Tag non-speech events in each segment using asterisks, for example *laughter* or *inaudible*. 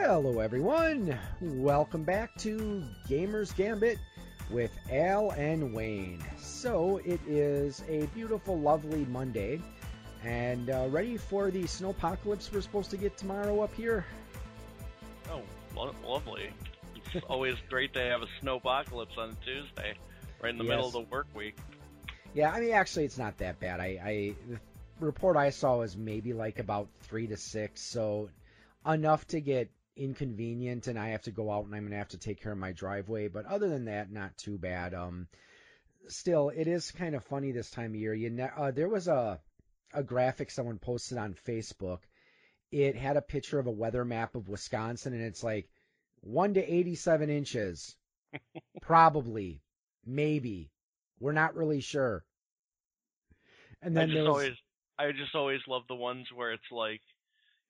Hello, everyone. Welcome back to Gamers Gambit with Al and Wayne. So, it is a beautiful, lovely Monday, and uh, ready for the snowpocalypse we're supposed to get tomorrow up here? Oh, lo- lovely. It's *laughs* always great to have a snowpocalypse on Tuesday, right in the middle of the work week. Yeah, I mean, actually, it's not that bad. I, I the report I saw was maybe like about three to six, so enough to get inconvenient, and I have to go out and I'm gonna have to take care of my driveway. But other than that, not too bad. Um, still, it is kind of funny this time of year. You ne- uh, there was a a graphic someone posted on Facebook. It had a picture of a weather map of Wisconsin, and it's like one to eighty-seven inches, *laughs* probably, maybe. We're not really sure. And I then just there always, I just always love the ones where it's like,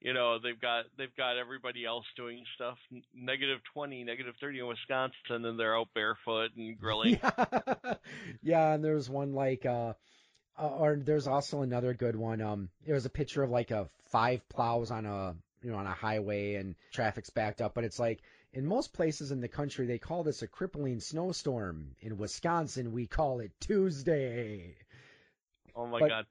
you know, they've got they've got everybody else doing stuff. Negative twenty, negative thirty in Wisconsin, and they're out barefoot and grilling. *laughs* yeah, yeah, and there's one like uh, uh, or there's also another good one. Um, it was a picture of like a five plows on a you know on a highway and traffic's backed up, but it's like in most places in the country they call this a crippling snowstorm. In Wisconsin, we call it Tuesday. Oh my But- god.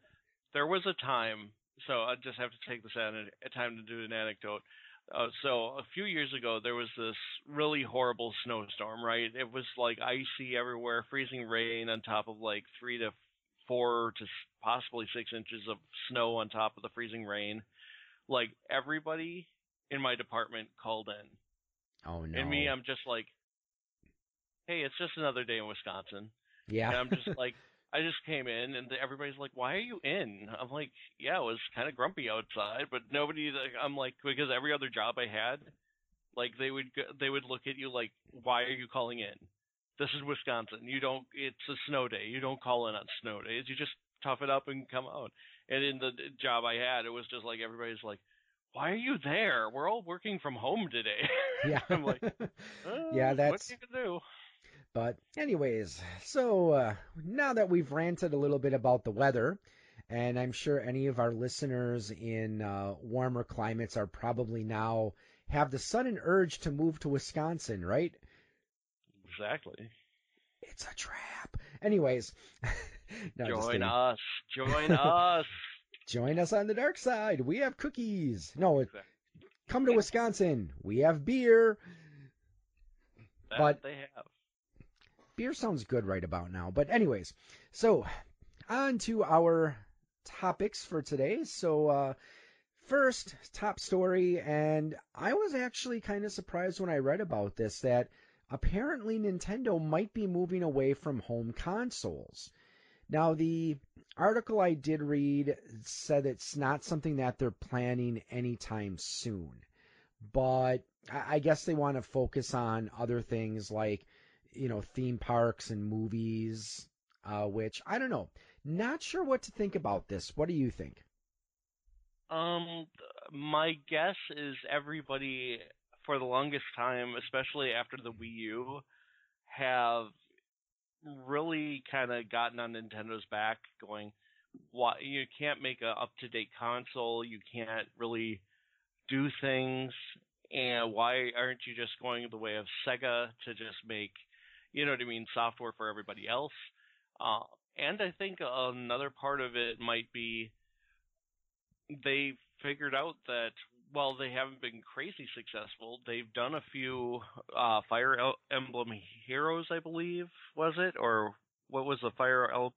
There was a time, so I just have to take this out a time to do an anecdote. Uh, so a few years ago, there was this really horrible snowstorm, right? It was like icy everywhere, freezing rain on top of like three to four to possibly six inches of snow on top of the freezing rain. Like everybody in my department called in, Oh no. and me, I'm just like, "Hey, it's just another day in Wisconsin." yeah. And I'm just *laughs* like, I just came in, and everybody's like, "Why are you in?" I'm like, "Yeah, it was kind of grumpy outside, but nobody." like, I'm like, because every other job I had, like they would go- they would look at you like, "Why are you calling in? This is Wisconsin. You don't. It's a snow day. You don't call in on snow days. You just tough it up and come out." And in the job I had, it was just like everybody's like, "Why are you there? We're all working from home today." yeah. *laughs* I'm like, "Oh, *laughs* Yeah, uh, what that's- you can do. But anyways, so uh, now that we've ranted a little bit about the weather, and I'm sure any of our listeners in uh, warmer climates are probably now have the sudden urge to move to Wisconsin, right? Exactly. It's a trap. Anyways, *laughs* no, Join us. Join *laughs* us. Join us on the dark side. We have cookies. No, it, come to Wisconsin. We have beer. That But- they have. Beer sounds good right about now. But anyways, so on to our topics for today. So uh first top story and I was actually kind of surprised when I read about this that apparently Nintendo might be moving away from home consoles. Now the article I did read said it's not something that they're planning anytime soon. But I I guess they want to focus on other things like you know, theme parks and movies, uh, which I don't know. Not sure what to think about this. What do you think? Um, my guess is everybody for the longest time, especially after the Wii U, have really kind of gotten on Nintendo's back, going, "Why you can't make a up to date console? You can't really do things, and why aren't you just going the way of Sega to just make, you know what I mean, software for everybody else?" Uh, and I think another part of it might be they figured out that while they haven't been crazy successful, they've done a few uh, Fire Emblem Heroes, I believe, was it, or what was the Fire uh,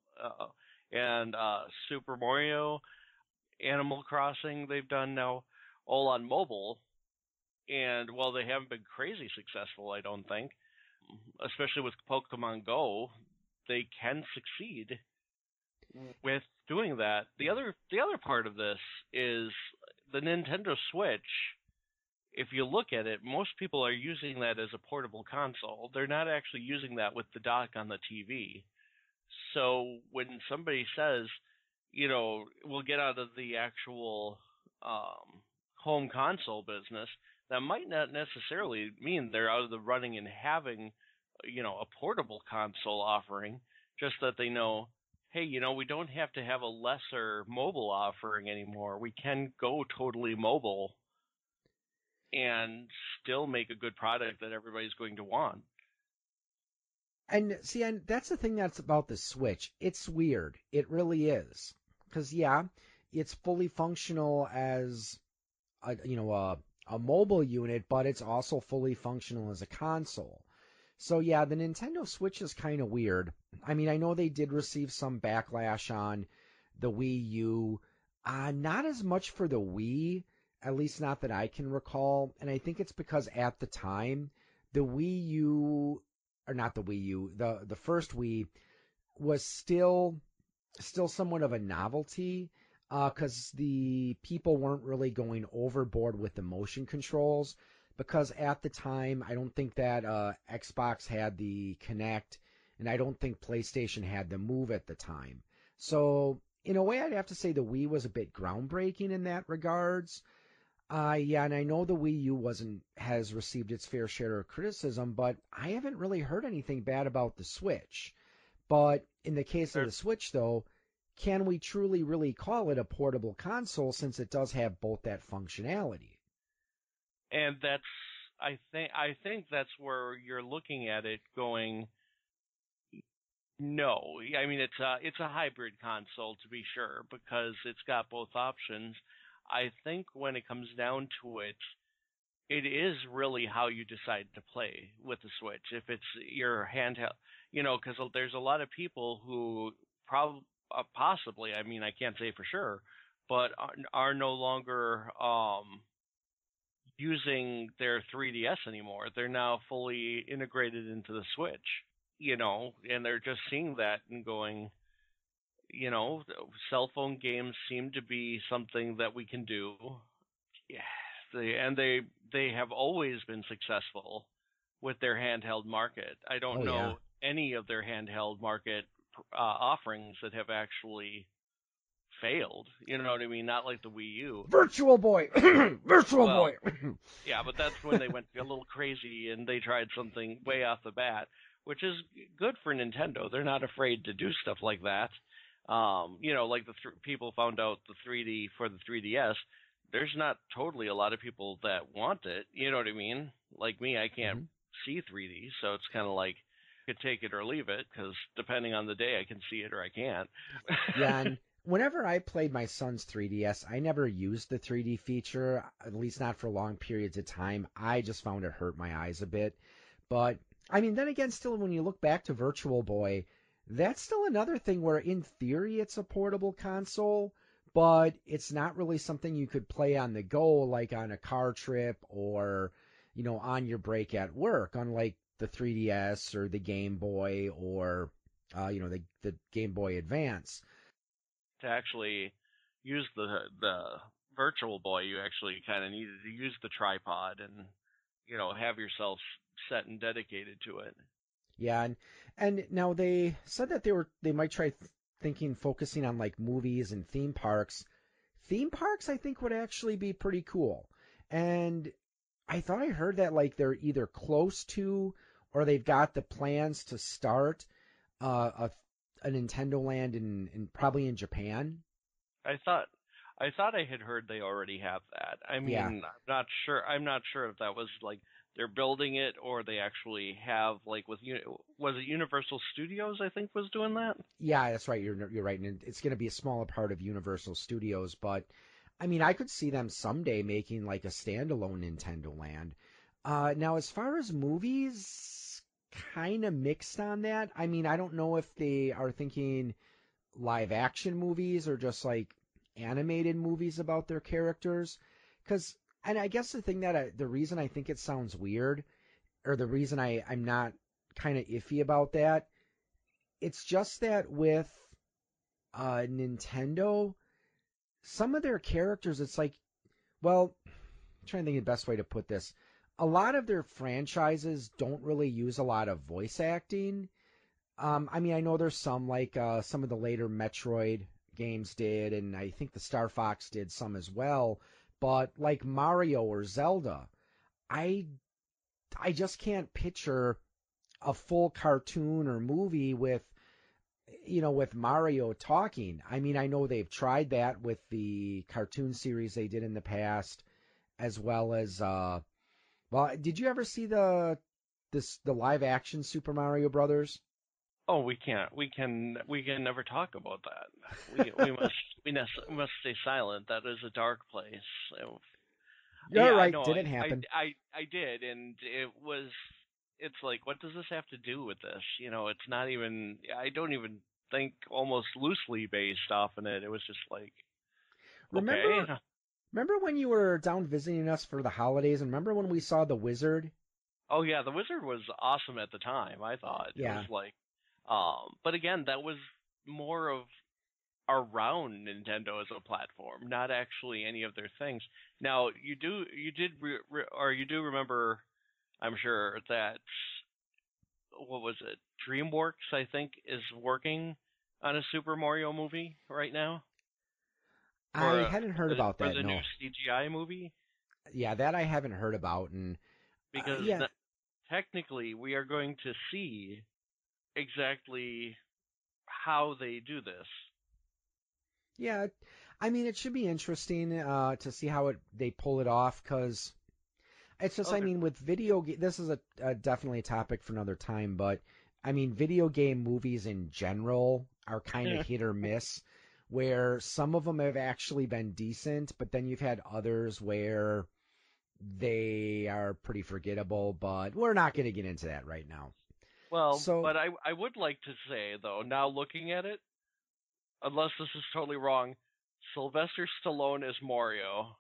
and uh, Super Mario, Animal Crossing. They've done now all on mobile, and while they haven't been crazy successful, I don't think, especially with Pokemon Go, they can succeed with doing that. The other the other part of this is the Nintendo Switch. If you look at it, most people are using that as a portable console. They're not actually using that with the dock on the TV. So when somebody says, you know, we'll get out of the actual um, home console business, that might not necessarily mean they're out of the running and having, you know, a portable console offering. Just that they know, hey, you know, we don't have to have a lesser mobile offering anymore. We can go totally mobile. and still make a good product that everybody's going to want. And see, and that's the thing that's about the Switch. It's weird. It really is. Because yeah, it's fully functional as a you know a a mobile unit, but it's also fully functional as a console. So yeah, the Nintendo Switch is kind of weird. I mean, I know they did receive some backlash on the Wii U, uh, not as much for the Wii, at least not that I can recall, and I think it's because at the time the Wii U or not the Wii U, the the first Wii was still still somewhat of a novelty because uh, the people weren't really going overboard with the motion controls. Because at the time, I don't think that uh, Xbox had the Kinect, and I don't think PlayStation had the Move at the time. So in a way, I'd have to say the Wii was a bit groundbreaking in that regards. Uh, yeah, and I know the Wii U wasn't has received its fair share of criticism, but I haven't really heard anything bad about the Switch. But in the case of the Switch, though, can we truly really call it a portable console since it does have both that functionality? And that's I think I think that's where you're looking at it going. No, I mean it's a it's a hybrid console to be sure because it's got both options I think when it comes down to it, it is really how you decide to play with the Switch. If it's your handheld, you know, because there's a lot of people who probably, uh, possibly, I mean, I can't say for sure, but are, are no longer um, using their 3DS anymore. They're now fully integrated into the Switch, you know, and they're just seeing that and going, you know, cell phone games seem to be something that we can do. Yeah, they, and they they have always been successful with their handheld market. I don't oh, know yeah. any of their handheld market uh, offerings that have actually failed. You know what I mean? Not like the Wii U. Virtual Boy, *clears throat* Virtual well, Boy. *laughs* yeah, but that's when they went a little crazy and they tried something way off the bat, which is good for Nintendo. They're not afraid to do stuff like that. Um, you know, like the th- people found out the 3D for the 3DS. There's not totally a lot of people that want it. You know what I mean? Like me, I can't mm-hmm. see 3D, so it's kind of like could take it or leave it because depending on the day, I can see it or I can't. yeah, and *laughs* whenever I played my son's 3DS, I never used the 3D feature, at least not for long periods of time. I just found it hurt my eyes a bit. But I mean, then again, still, when you look back to Virtual Boy, that's still another thing where, in theory, it's a portable console, but it's not really something you could play on the go, like on a car trip or, you know, on your break at work, unlike the 3DS or the Game Boy or, uh, you know, the the Game Boy Advance. To actually use the the Virtual Boy, you actually kind of needed to use the tripod and, you know, have yourself set and dedicated to it. Yeah, and and now they said that they were they might try th- thinking focusing on like movies and theme parks. Theme parks, I think, would actually be pretty cool. And I thought I heard that like they're either close to or they've got the plans to start uh, a a Nintendo Land in, in probably in Japan. I thought I thought I had heard they already have that. I mean, yeah. I'm not sure. I'm not sure if that was like they're building it or they actually have like with was it Universal Studios I think was doing that. Yeah, that's right. You're you're right, and it's going to be a smaller part of Universal Studios, but I mean, I could see them someday making like a standalone Nintendo Land. Uh, now, as far as movies, kind of mixed on that. I mean, I don't know if they are thinking live action movies or just like animated movies about their characters. Because and I guess the thing that I, the reason I think it sounds weird, or the reason I I'm not kind of iffy about that, it's just that with uh, Nintendo, some of their characters, it's like, well, I'm trying to think of the best way to put this. A lot of their franchises don't really use a lot of voice acting. Um, I mean, I know there's some like uh, some of the later Metroid games did, and I think the Star Fox did some as well. But like Mario or Zelda, I I just can't picture a full cartoon or movie with you know with Mario talking. I mean, I know they've tried that with the cartoon series they did in the past as well as uh, well, did you ever see the this the live action Super Mario Brothers? Oh, we can't. We can. We can never talk about that. We, we *laughs* must. We must stay silent. That is a dark place. You're yeah, right. No, Did I, happen? I, I I did, and it was. It's like, what does this have to do with this? You know, it's not even. I don't even think almost loosely based off in it. It was just like. Remember, okay. Remember when you were down visiting us for the holidays, and remember when we saw the Wizard? Oh yeah, the Wizard was awesome at the time. I thought Yeah. it was like, um, but again, that was more of around Nintendo as a platform, not actually any of their things. Now you do, you did, re, re, or you do remember, I'm sure that what was it? DreamWorks, I think, is working on a Super Mario movie right now. I uh, hadn't heard the- about that. the No, new CGI movie yeah, that I haven't heard about, and because yeah. that- technically we are going to see exactly how they do this. Yeah, I mean, it should be interesting uh, to see how it they pull it off because it's just, I mean, with video, game this is a, a definitely a topic for another time, but I mean, video game movies in general are kind of *laughs* hit or miss, where some of them have actually been decent, but then you've had others where they are pretty forgettable. But we're not going to get into that right now. Well, So- but I I would like to say though, now looking at it, unless this is totally wrong, Sylvester Stallone is Mario,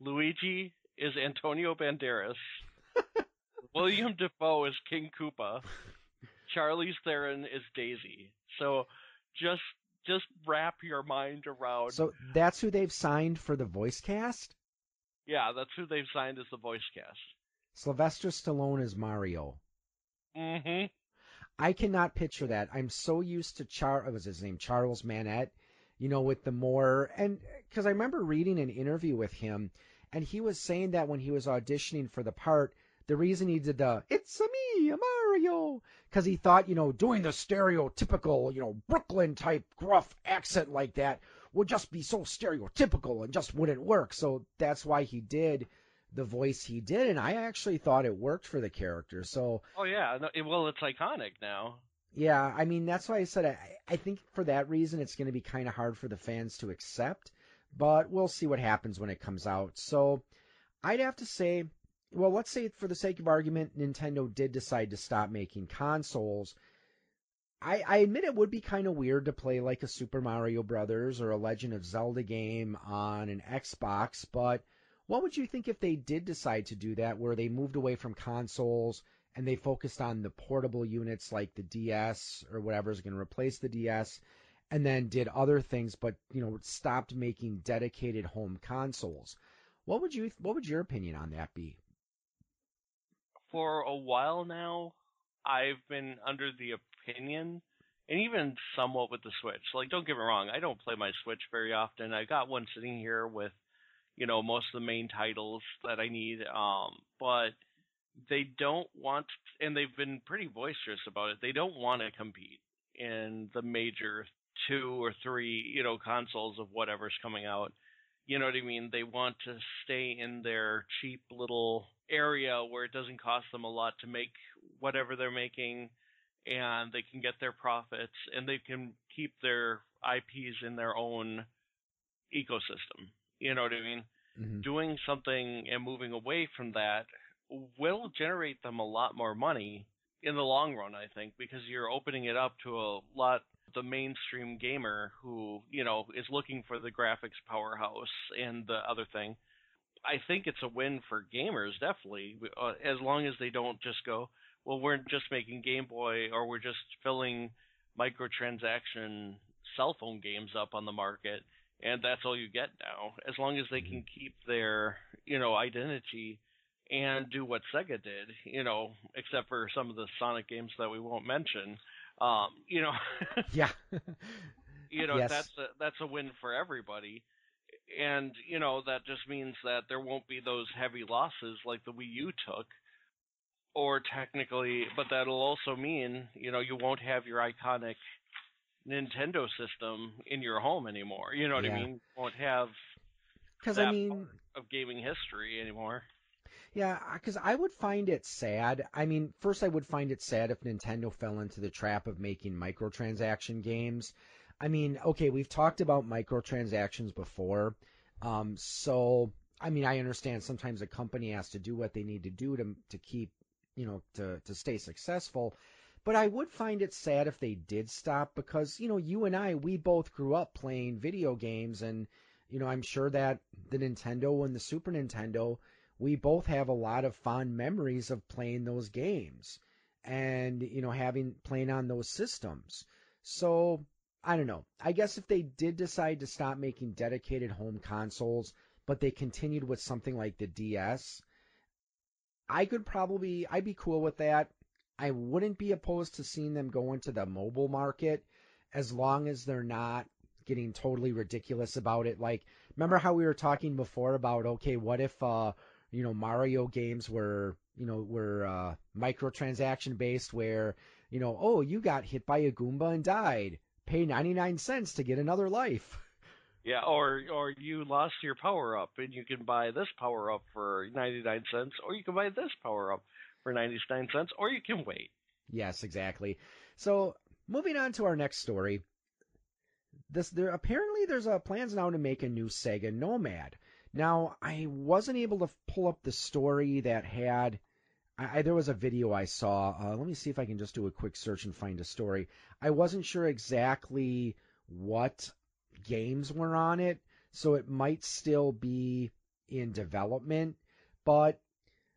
Luigi is Antonio Banderas, *laughs* William Dafoe is King Koopa, Charlize Theron is Daisy. So just just wrap your mind around. So that's who they've signed for the voice cast. yeah, that's who they've signed as the voice cast. Sylvester Stallone is Mario. Mm-hmm. I cannot picture that. I'm so used to Char. What was his name? Charles Martinet. You know, with the more and because I remember reading an interview with him, and he was saying that when he was auditioning for the part, the reason he did the "It's a me, a Mario," because he thought you know doing the stereotypical you know Brooklyn type gruff accent like that would just be so stereotypical and just wouldn't work. So that's why he did the voice he did, and I actually thought it worked for the character. So Oh yeah, no, it- well it's iconic now. yeah, I mean that's why I said I, I think for that reason it's going to be kind of hard for the fans to accept, but we'll see what happens when it comes out. So I'd have to say, well, let's say for the sake of argument, Nintendo did decide to stop making consoles. I, I admit it would be kind of weird to play like a Super Mario Brothers or a Legend of Zelda game on an Xbox, but what would you think if they did decide to do that, where they moved away from consoles and they focused on the portable units like the DS or whatever is going to replace the DS, and then did other things, but you know stopped making dedicated home consoles? What would you What would your opinion on that be? For a while now, I've been under the opinion, and even somewhat with the Switch. Like, don't get me wrong, I don't play my Switch very often. I got one sitting here with, you know, most of the main titles that I need. Um, but they don't want, and they've been pretty boisterous about it. They don't want to compete in the major two or three, you know, consoles of whatever's coming out. You know what I mean? They want to stay in their cheap little area where it doesn't cost them a lot to make whatever they're making and they can get their profits and they can keep their IPs in their own ecosystem. You know what I mean? Mhm. Doing something and moving away from that will generate them a lot more money in the long run, I think, because you're opening it up to a lot the mainstream gamer who, you know, is looking for the graphics powerhouse and the other thing. I think it's a win for gamers, definitely, uh, as long as they don't just go, well, we're just making Game Boy or we're just filling microtransaction cell phone games up on the market, and that's all you get now. As long as they can keep their, you know, identity and do what Sega did, you know, except for some of the Sonic games that we won't mention. Um, you know, Yeah. *laughs* you know Yes. that's a, that's a win for everybody and you know that just means that there won't be those heavy losses like the Wii U took or technically but that'll also mean you know you won't have your iconic Nintendo system in your home anymore you know what Yeah. I mean won't have Because I mean, of gaming history anymore. Yeah, because I would find it sad. I mean, first I would find it sad if Nintendo fell into the trap of making microtransaction games. I mean, okay, we've talked about microtransactions before. Um, so, I mean, I understand sometimes a company has to do what they need to do to to keep, you know, to to stay successful. But I would find it sad if they did stop because, you know, you and I, we both grew up playing video games and, you know, I'm sure that the Nintendo and the Super Nintendo, we both have a lot of fond memories of playing those games and, you know, having playing on those systems. So I don't know. I guess if they did decide to stop making dedicated home consoles, but they continued with something like the DS, I could probably I'd be cool with that. I wouldn't be opposed to seeing them go into the mobile market as long as they're not getting totally ridiculous about it. Like remember how we were talking before about okay, what if uh you know Mario games were you know were uh microtransaction based where you know oh you got hit by a Goomba and died pay 99 cents to get another life. *laughs* Yeah, or or you lost your power up and you can buy this power up for 99 cents or you can buy this power up for 99 cents or you can wait. Yes, exactly. So, moving on to our next story. This there apparently there's a plans now to make a new Sega Nomad. Now, I wasn't able to pull up the story that had I, there was a video I saw. Uh, let me see if I can just do a quick search and find a story. I wasn't sure exactly what games were on it, so it might still be in development. But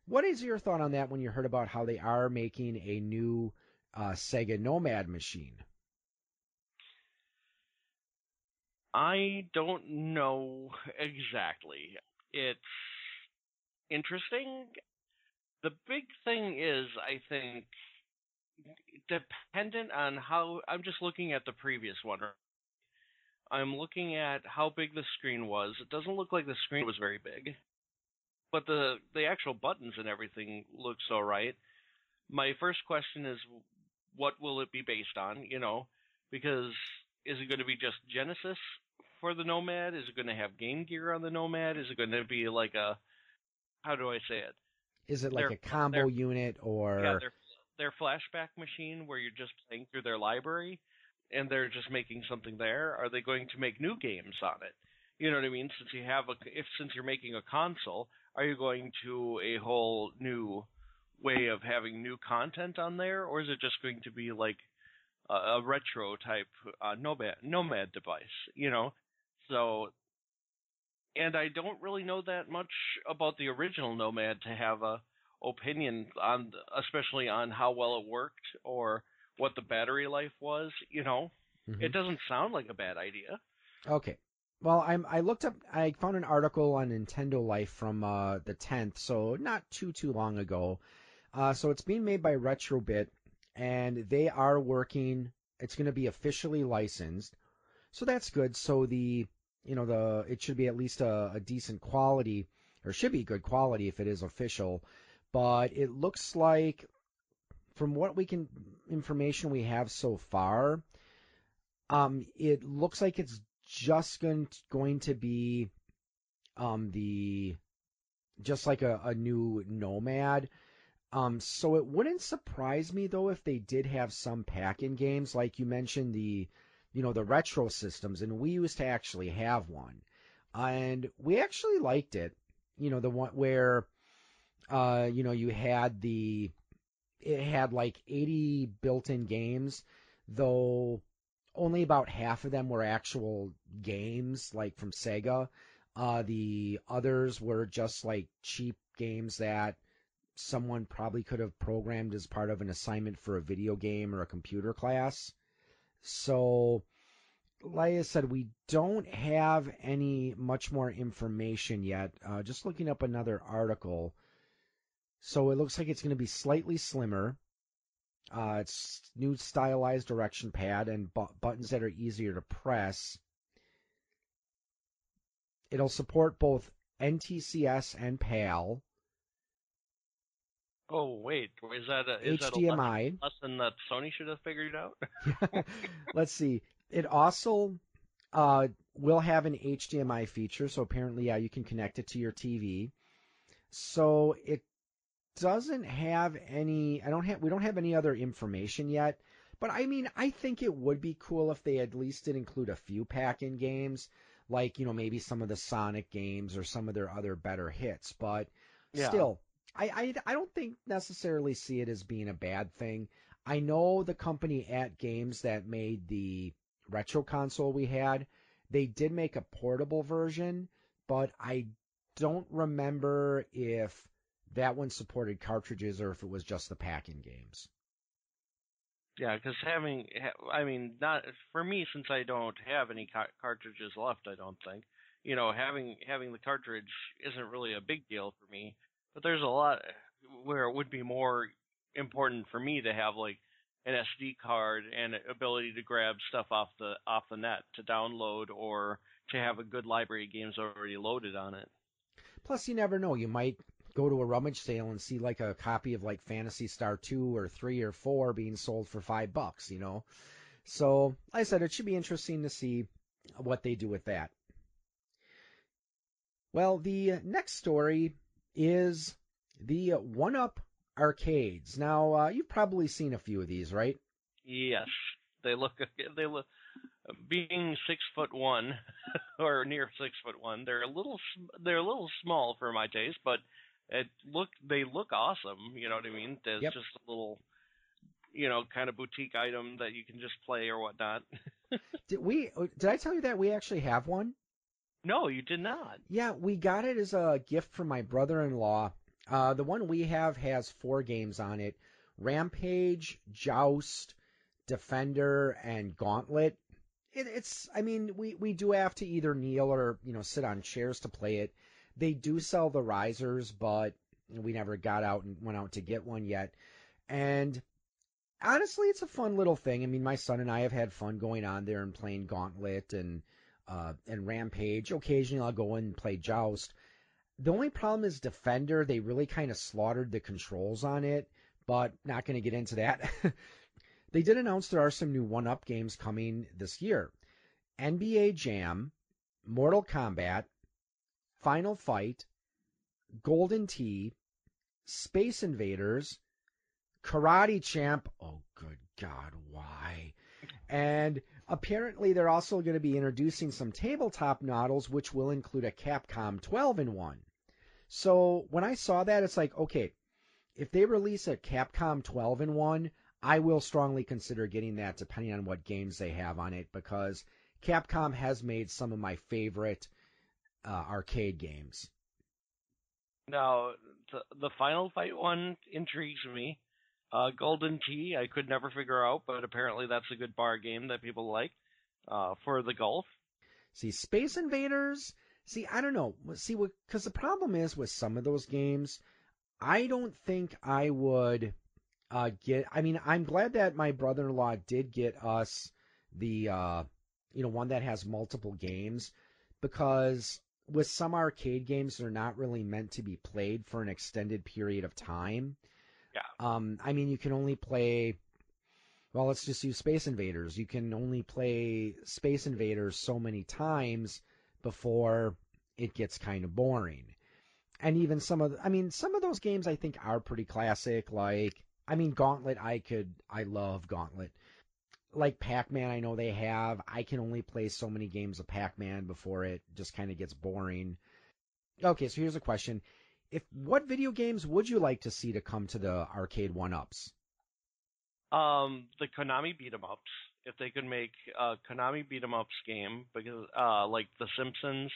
what is your thought on that when you heard about how they are making a new uh, Sega Nomad machine? I don't know exactly. It's interesting the big thing is, I think, dependent on how I'm just looking at the previous one. I'm looking at how big the screen was. It doesn't look like the screen was very big, but the the actual buttons and everything looks all right. My first question is, what will it be based on? You know, because is it going to be just Genesis for the Nomad? Is it going to have Game Gear on the Nomad? Is it going to be like a how do I say it? Is it like a combo unit or? Yeah, their their flashback machine where you're just playing through their library, and they're just making something there. Are they going to make new games on it? You know what I mean? Since you have a, if since you're making a console, are you going to a whole new way of having new content on there, or is it just going to be like a, a retro type uh, nomad nomad device? You know, so and I don't really know that much about the original Nomad to have a opinion on, especially on how well it worked or what the battery life was. You know, mm-hmm. it doesn't sound like a bad idea. Okay. Well, I'm, I looked up. I found an article on Nintendo Life from uh, the 10th, so not too too long ago. Uh, so it's being made by Retrobit, and they are working. It's going to be officially licensed, so that's good. So the you know the it should be at least a, a decent quality or should be good quality if it is official. But it looks like from what we can information we have so far, um, it looks like it's just going to, going to be um, the just like a, a new Nomad. Um, so it wouldn't surprise me though if they did have some pack-in games, like you mentioned the you know, the retro systems, and we used to actually have one, and we actually liked it. You know, the one where, uh, you know, you had the, it had like 80 built-in games, though only about half of them were actual games, like from Sega. Uh, the others were just like cheap games that someone probably could have programmed as part of an assignment for a video game or a computer class. So, I said, we don't have any much more information yet. Uh, just looking up another article. So it looks like it's going to be slightly slimmer. Uh, it's new stylized direction pad and bu- buttons that are easier to press. It'll support both NTSC and PAL. Oh wait, is that a is HDMI? That a lesson that Sony should have figured out? *laughs* Let's see. It also uh, will have an HDMI feature, so apparently, yeah, you can connect it to your TV. So it doesn't have any. I don't have. We don't have any other information yet. But I mean, I think it would be cool if they at least did include a few pack-in games, like you know maybe some of the Sonic games or some of their other better hits. But Yeah. still, I, I I don't think necessarily see it as being a bad thing. I know the company AtGames that made the retro console we had, they did make a portable version, but I don't remember if that one supported cartridges or if it was just the pack-in games. Yeah, because having, I mean, not for me since I don't have any cartridges left. I don't think, you know, having having the cartridge isn't really a big deal for me. But there's a lot where it would be more important for me to have like an SD card and ability to grab stuff off the off the net to download or to have a good library of games already loaded on it. Plus, you never know. You might go to a rummage sale and see like a copy of like Phantasy Star 2 or 3 or 4 being sold for 5 bucks, you know. So, like I said it should be interesting to see what they do with that. Well, the next story is the 1-up arcades. Now, uh, you've probably seen a few of these, right? Yes, they look they look being six foot one *laughs* or near six foot one. They're a little they're a little small for my taste, but it look they look awesome. You know what I mean? There's Yep. just a little you know kind of boutique item that you can just play or whatnot. *laughs* Did we did I tell you that we actually have one? No, you did not. Yeah, we got it as a gift from my brother-in-law. Uh, the one we have has four games on it: Rampage, Joust, Defender, and Gauntlet. It, it's, I mean, we we do have to either kneel or you know sit on chairs to play it. They do sell the risers, but we never got out and went out to get one yet. And honestly, it's a fun little thing. I mean, my son and I have had fun going on there and playing Gauntlet and uh, and Rampage. Occasionally, I'll go in and play Joust. The only problem is Defender. They really kind of slaughtered the controls on it, but not going to get into that. *laughs* they did announce there are some new one-up games coming this year. NBA Jam, Mortal Kombat, Final Fight, Golden Tee, Space Invaders, Karate Champ. Oh, good God, why? And apparently, they're also going to be introducing some tabletop models, which will include a Capcom 12 in 1. So when I saw that, it's like, okay, if they release a Capcom 12 in 1, I will strongly consider getting that depending on what games they have on it because Capcom has made some of my favorite uh, arcade games. Now the the Final Fight one intrigues me. Uh, Golden Tee I could never figure out, but apparently that's a good bar game that people like uh, for the golf. See, Space Invaders. See, I don't know. See, because the problem is with some of those games, I don't think I would uh, get. I mean, I'm glad that my brother-in-law did get us the, uh, you know, one that has multiple games, because with some arcade games, they're not really meant to be played for an extended period of time. Yeah. Um, I mean, you can only play. Well, let's just use Space Invaders. You can only play Space Invaders so many times before it gets kind of boring. And even some of, the, I mean, some of those games I think are pretty classic. Like, I mean, Gauntlet, I could, I love Gauntlet. Like Pac-Man, I know they have. I can only play so many games of Pac-Man before it just kind of gets boring. Okay, so here's a question: If what video games would you like to see to come to the arcade one-ups? Um, the Konami beat 'em ups. If they could make a Konami beat 'em ups game, because uh, like The Simpsons,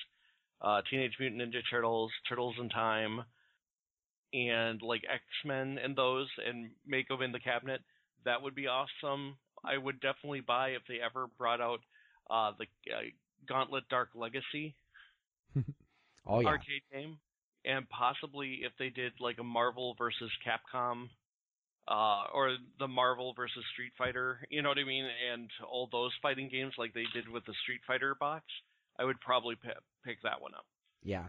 uh, Teenage Mutant Ninja Turtles, Turtles in Time, and like X Men and those, and make them in the cabinet, that would be awesome. I would definitely buy if they ever brought out uh, the uh, Gauntlet Dark Legacy *laughs* Oh yeah, arcade game, and possibly if they did like a Marvel versus Capcom, uh, or the Marvel versus Street Fighter, you know what I mean, and all those fighting games like they did with the Street Fighter box, I would probably p- pick that one up. yeah.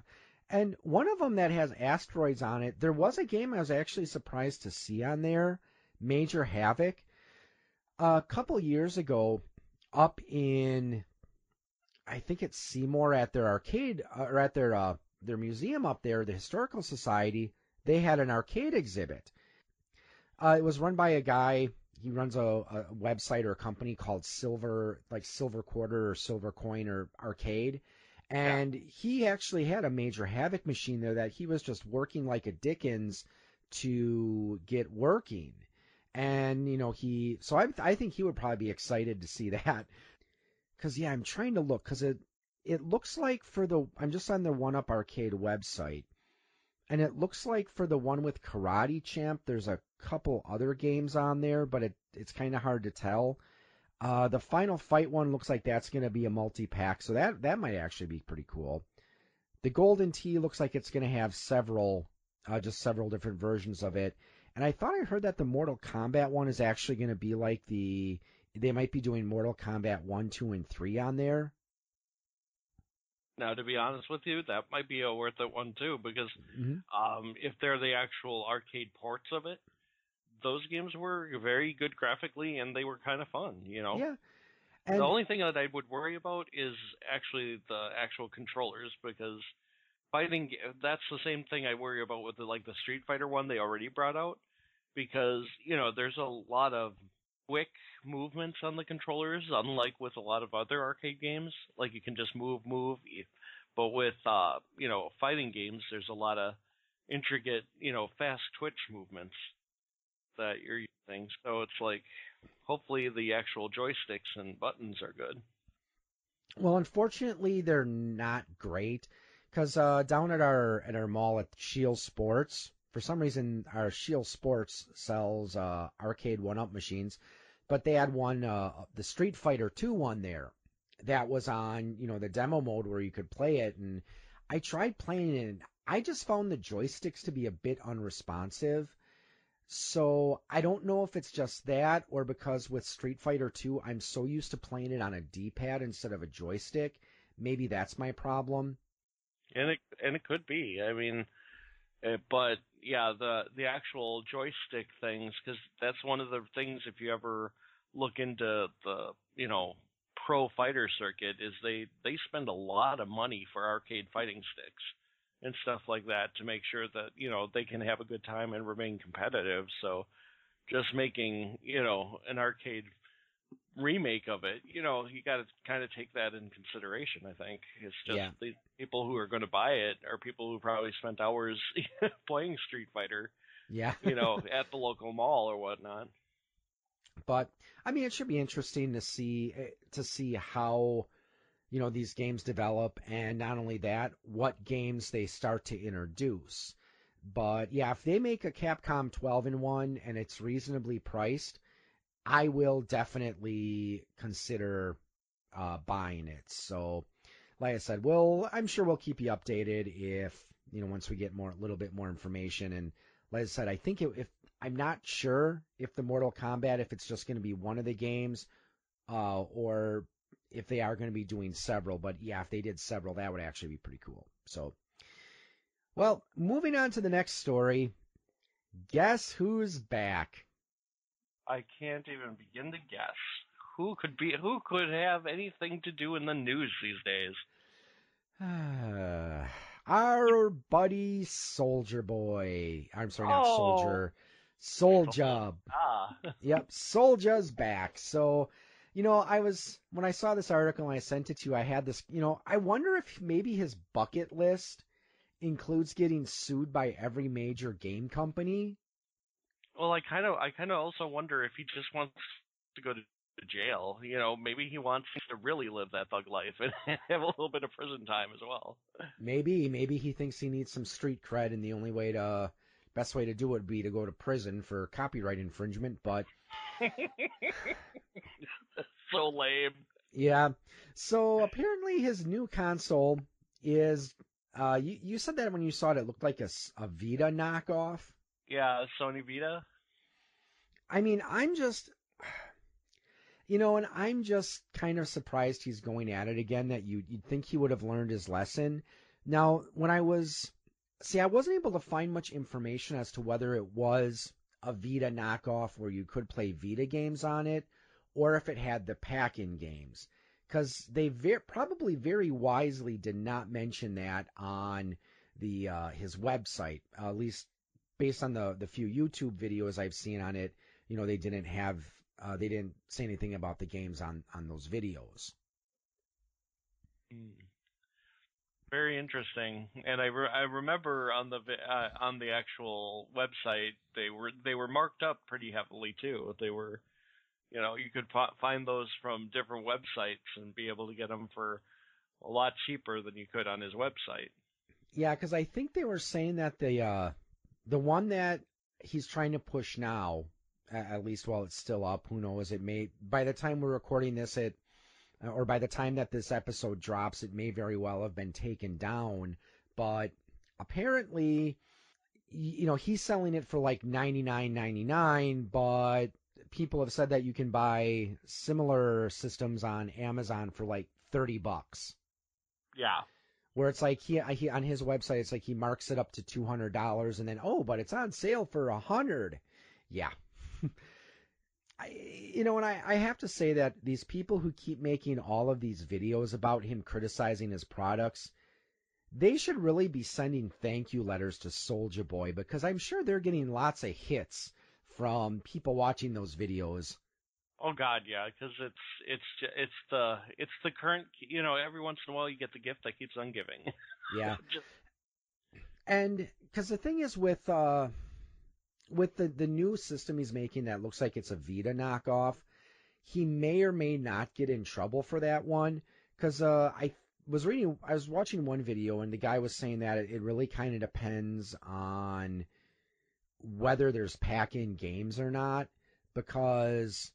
And one of them that has asteroids on it, there was a game I was actually surprised to see on there, Major Havoc. A couple years ago, up in, I think it's Seymour at their arcade uh, or at their uh, their museum up there, the Historical Society. They had an arcade exhibit. Uh, it was run by a guy. He runs a, a website or a company called Silver, like Silver Quarter or Silver Coin or Arcade, and yeah. he actually had a major Havoc machine there that he was just working like a Dickens to get working. And you know he, so I, I think he would probably be excited to see *laughs* that. Cause yeah, I'm trying to look, cause it, it looks like for the, I'm just on the One Up Arcade website, and it looks like for the one with Karate Champ, there's a couple other games on there, but it, it's kind of hard to tell. Uh, the Final Fight one looks like that's going to be a multi pack, so that that might actually be pretty cool. The Golden Tee looks like it's going to have several, uh, just several different versions of it. And I thought I heard that the Mortal Kombat one is actually going to be like the, they might be doing Mortal Kombat 1, 2, and 3 on there. Now, to be honest with you, that might be a worth it one too, because mm-hmm. um, if they're the actual arcade ports of it, those games were very good graphically and they were kind of fun. You know. Yeah. And the only thing that I would worry about is actually the actual controllers because fighting that's the same thing I worry about with the like the Street Fighter one they already brought out because you know there's a lot of quick movements on the controllers, unlike with a lot of other arcade games. Like you can just move, move. But with uh, you know fighting games, there's a lot of intricate, you know, fast twitch movements that you're using. So it's like, hopefully the actual joysticks and buttons are good. Well, unfortunately, they're not great because uh, down at our at our mall at Scheels Sports, for some reason, our Scheels Sports sells uh, arcade one-up machines, but they had one, uh, the Street Fighter 2 one there that was on, you know, the demo mode where you could play it. And I tried playing it and I just found the joysticks to be a bit unresponsive. So I don't know if it's just that or because with Street Fighter 2, I'm so used to playing it on a D-pad instead of a joystick. Maybe that's my problem. And it and it could be. I mean, uh, but yeah, the the actual joystick things, because that's one of the things. If you ever look into the you know pro fighter circuit, is they they spend a lot of money for arcade fighting sticks and stuff like that to make sure that you know they can have a good time and remain competitive. So just making you know an arcade remake of it, you know, you got to kind of take that in consideration. I think it's just yeah. the people who are going to buy it are people who probably spent hours *laughs* playing Street Fighter. Yeah, you know, *laughs* at the local mall or whatnot. But I mean, it should be interesting to see eh, to see how you know these games develop, and not only that, what games they start to introduce. But yeah, if they make a Capcom 12 in one and it's reasonably priced, I will definitely consider uh, buying it. So, like I said, well, I'm sure we'll keep you updated if you know once we get more a little bit more information. And like I said, I think it, if I'm not sure if the Mortal Kombat if it's just going to be one of the games, uh, or if they are going to be doing several. But yeah, if they did several, that would actually be pretty cool. So, well, moving on to the next story. Guess who's back? I can't even begin to guess who could be who could have anything to do in the news these days. *sighs* Our buddy Soldier Boy. I'm sorry, not oh. Soldier. Soldier. Ah. *laughs* yep, Soldier's back. So, you know, I was when I saw this article and I sent it to you, I had this, you know, I wonder if maybe his bucket list includes getting sued by every major game company well, I kind of, I kind of also wonder if he just wants to go to jail. You know, maybe he wants to really live that thug life and *laughs* have a little bit of prison time as well. Maybe, maybe he thinks he needs some street cred, and the only way to, best way to do it would be to go to prison for copyright infringement. But *laughs* so lame. Yeah. So apparently, his new console is. Uh, you, you said that when you saw it, it looked like a, a Vita knockoff. Yeah, Sony Vita. I mean, I'm just, *sighs* you know, and I'm just kind of surprised he's going at it again. That you you'd think he would have learned his lesson. Now, when I was, see, I wasn't able to find much information as to whether it was a Vita knockoff where you could play Vita games on it, or if it had the pack-in games. because they ver- probably very wisely did not mention that on the uh, his website. Uh, at least based on the the few YouTube videos I've seen on it, you know, they didn't have uh, they didn't say anything about the games on on those videos. Hmm. Very interesting, and I, re- I remember on the uh, on the actual website they were they were marked up pretty heavily too. They were, you know, you could find those from different websites and be able to get them for a lot cheaper than you could on his website. Yeah, because I think they were saying that the uh, the one that he's trying to push now, at least while it's still up, who knows? It may by the time we're recording this, it or by the time that this episode drops, it may very well have been taken down. But apparently, you know, he's selling it for like ninety nine ninety nine, but people have said that you can buy similar systems on Amazon for like thirty bucks. Yeah. Where it's like he, he on his website, it's like he marks it up to two hundred dollars, and then oh, but it's on sale for a hundred. Yeah. *laughs* I, you know, and I, I have to say that these people who keep making all of these videos about him criticizing his products, they should really be sending thank you letters to Soulja Boy because I'm sure they're getting lots of hits from people watching those videos. Oh God, yeah, because it's it's it's the it's the current. You know, every once in a while you get the gift that keeps on giving. Yeah. *laughs* And because the thing is with uh with the the new system he's making that looks like it's a Vita knockoff, he may or may not get in trouble for that one because uh, I was reading, I was watching one video and the guy was saying that it, it really kind of depends on whether there's pack-in games or not because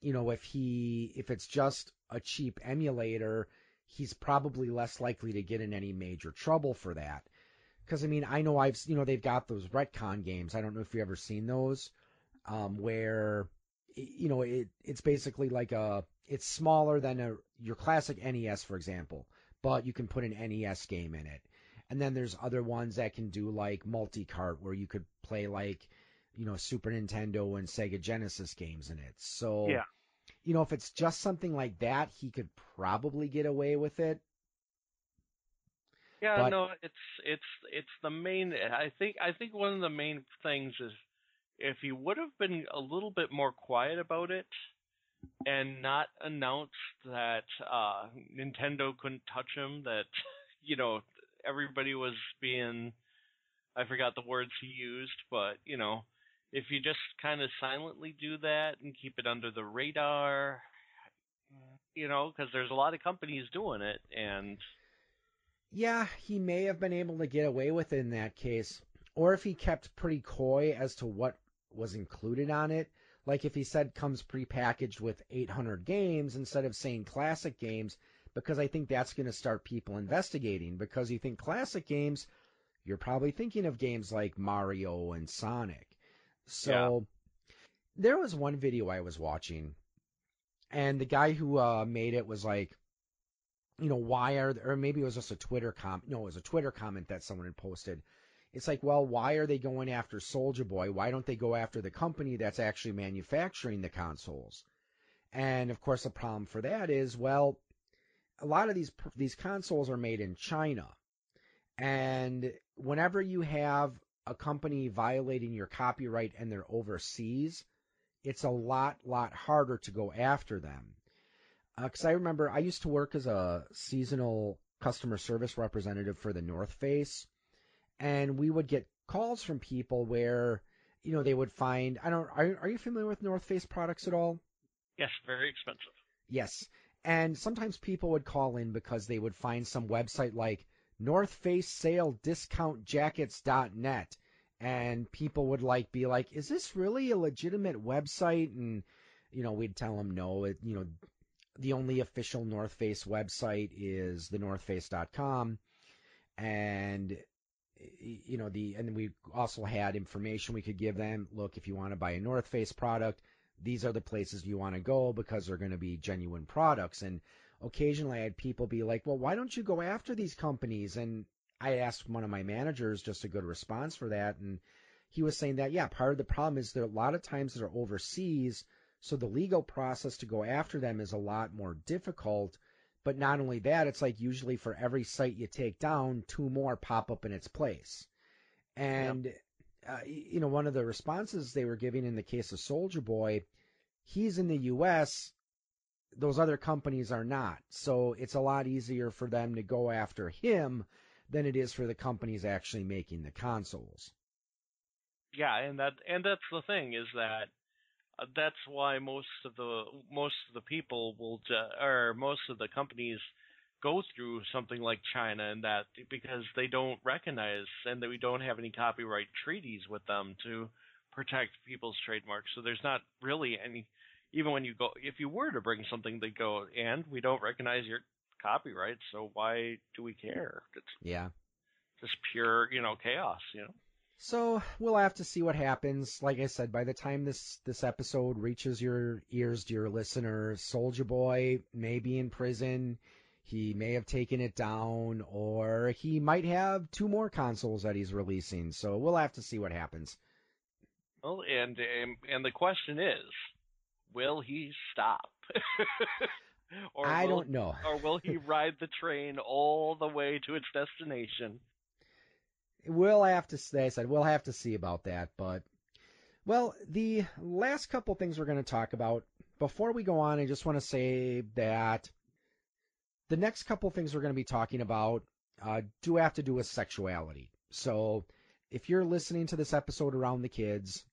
you know if he if it's just a cheap emulator he's probably less likely to get in any major trouble for that because I mean I know I've you know they've got those RetroN games. I don't know if you've ever seen those, um, where you know it it's basically like a it's smaller than a your classic NES for example, but you can put an NES game in it. And then there's other ones that can do like multi-cart where you could play like you know Super Nintendo and Sega Genesis games in it. So yeah. you know if it's just something like that, he could probably get away with it. Yeah, but, no, it's it's it's the main. I think I think one of the main things is if he would have been a little bit more quiet about it and not announced that uh Nintendo couldn't touch him, that *laughs* you know everybody was being. I forgot the words he used, but you know, if you just kind of silently do that and keep it under the radar, you know, because there's a lot of companies doing it, and yeah, he may have been able to get away with it in that case. Or if he kept pretty coy as to what was included on it. Like if he said comes prepackaged with 800 games instead of saying classic games, because I think that's going to start people investigating. Because you think classic games, you're probably thinking of games like Mario and Sonic. So yeah. there was one video I was watching, and the guy who uh, made it was like, you know, why are there, or maybe it was just a Twitter com no, it was a Twitter comment that someone had posted. It's like, well, why are they going after Soulja Boy? Why don't they go after the company that's actually manufacturing the consoles? And of course, the problem for that is, well, a lot of these these consoles are made in China, and whenever you have a company violating your copyright and they're overseas, it's a lot lot harder to go after them because uh, I remember I used to work as a seasonal customer service representative for the North Face, and we would get calls from people where you know they would find I don't are are you familiar with North Face products at all? Yes, very expensive. Yes, and sometimes people would call in because they would find some website like North Face Sale Discount Jackets.net, and people would like be like, "Is this really a legitimate website?" And you know, we'd tell them no. It you know the only official North Face website is thenorthface.com. And, you know, the, and we also had information we could give them. Look, if you want to buy a North Face product, these are the places you want to go because they're going to be genuine products. And occasionally I had people be like, well, why don't you go after these companies? And I asked one of my managers just a good response for that. And he was saying that, yeah, part of the problem is that a lot of times they're overseas So the legal process to go after them is a lot more difficult. But not only that, it's like usually for every site you take down, two more pop up in its place. And, yep. uh, you know, one of the responses they were giving in the case of Soulja Boy, he's in the U.S., those other companies are not. So it's a lot easier for them to go after him than it is for the companies actually making the consoles. Yeah, and that and that's the thing is that uh, that's why most of the most of the people will ju- or most of the companies go through something like China and that because they don't recognize and that we don't have any copyright treaties with them to protect people's trademarks. So there's not really any even when you go if you were to bring something they go and we don't recognize your copyright, so why do we care? It's yeah. Just pure, you know, chaos, you know. So we'll have to see what happens. Like I said, by the time this this episode reaches your ears, dear listener, Soulja Boy may be in prison. He may have taken it down, or he might have two more consoles that he's releasing. So we'll have to see what happens. Well, and and, and the question is, will he stop? *laughs* or I will, don't know. or will he *laughs* ride the train all the way to its destination? We'll have to say, I said we'll have to see about that. But well, the last couple things we're going to talk about before we go on, I just want to say that the next couple things we're going to be talking about uh, do have to do with sexuality. So if you're listening to this episode around the kids,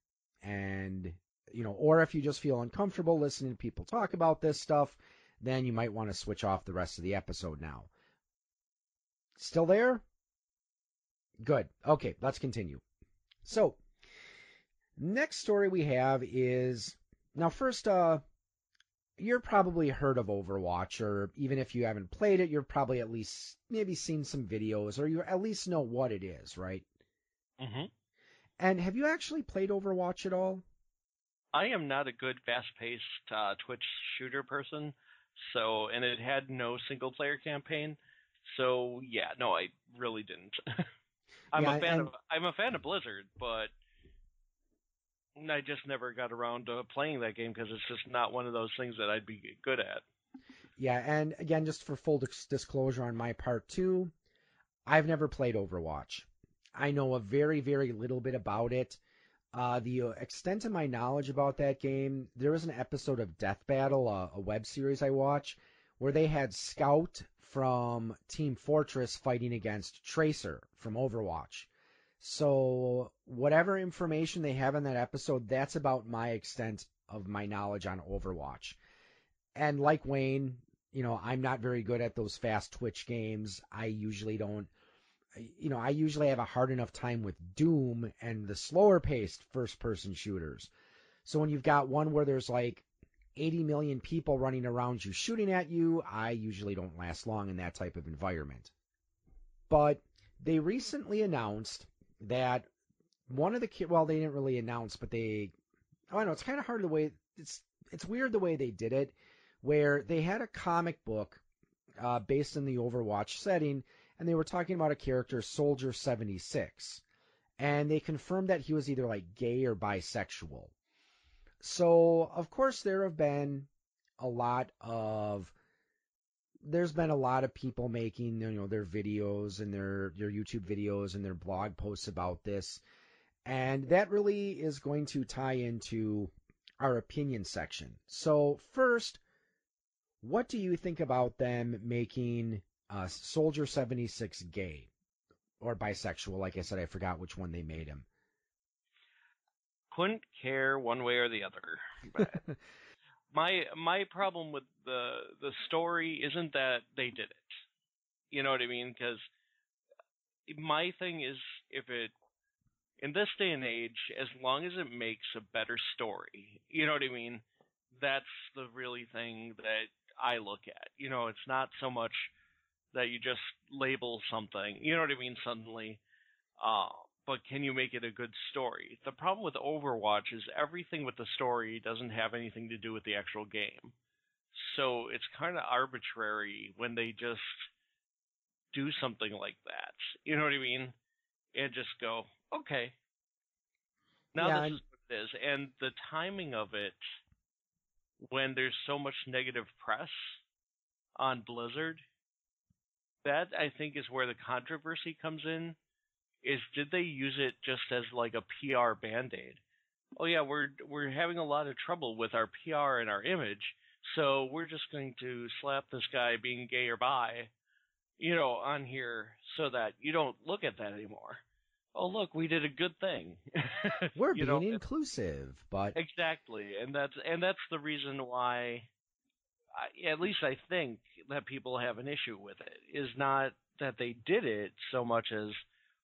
and you know, or if you just feel uncomfortable listening to people talk about this stuff, then you might want to switch off the rest of the episode now. Still there? Good. Okay, let's continue. So, next story we have is now first uh you're probably heard of Overwatch or even if you haven't played it, you've probably at least maybe seen some videos or you at least know what it is, right? Mhm. And have you actually played Overwatch at all? I am not a good fast-paced uh, Twitch shooter person, so and it had no single-player campaign. So yeah, no, I really didn't. *laughs* I'm yeah, a fan and... of I'm a fan of Blizzard, but I just never got around to playing that game because it's just not one of those things that I'd be good at. Yeah, and again, just for full disclosure on my part too, I've never played Overwatch. I know a very, very little bit about it. Uh, the extent of my knowledge about that game, there was an episode of Death Battle, uh, a web series I watch, where they had Scout from Team Fortress fighting against Tracer from Overwatch. So whatever information they have in that episode, that's about my extent of my knowledge on Overwatch. And like Wayne, you know, I'm not very good at those fast twitch games. I usually don't you know, I usually have a hard enough time with Doom and the slower paced first person shooters. So when you've got one where there's like 80 million people running around you shooting at you, I usually don't last long in that type of environment. But they recently announced that one of the well, they didn't really announce, but they I know it's kind of hard the way it's it's weird the way they did it, where they had a comic book uh, based in the Overwatch setting, and they were talking about a character, Soldier Seventy Six, and they confirmed that he was either like gay or bisexual. So, of course, there have been a lot of there's been a lot of people making you know their videos and their their YouTube videos and their blog posts about this. And that really is going to tie into our opinion section. So, first, what do you think about them making uh, Soldier 76 gay or bisexual? Like I said, I forgot which one they made him couldn't care one way or the other. *laughs* my my problem with the the story isn't that they did it. You know what I mean? Because my thing is, if it in this day and age, as long as it makes a better story, you know what I mean? That's the really thing that I look at. You know, it's not so much that you just label something. You know what I mean? Suddenly, uh, but can you make it a good story? The problem with Overwatch is everything with the story doesn't have anything to do with the actual game. So it's kind of arbitrary when they just do something like that. You know what I mean? And just go, okay. Now yeah, this is what it is. And the timing of it when there's so much negative press on Blizzard. That I think is where the controversy comes in. Is did they use it just as like a PR band aid? Oh yeah, we're we're having a lot of trouble with our PR and our image, so we're just going to slap this guy being gay or bi, you know, on here so that you don't look at that anymore. Oh look, we did a good thing. *laughs* We're being know, inclusive, but Exactly, and that's and that's the reason why, I, at least I think that people have an issue with it is not that they did it so much as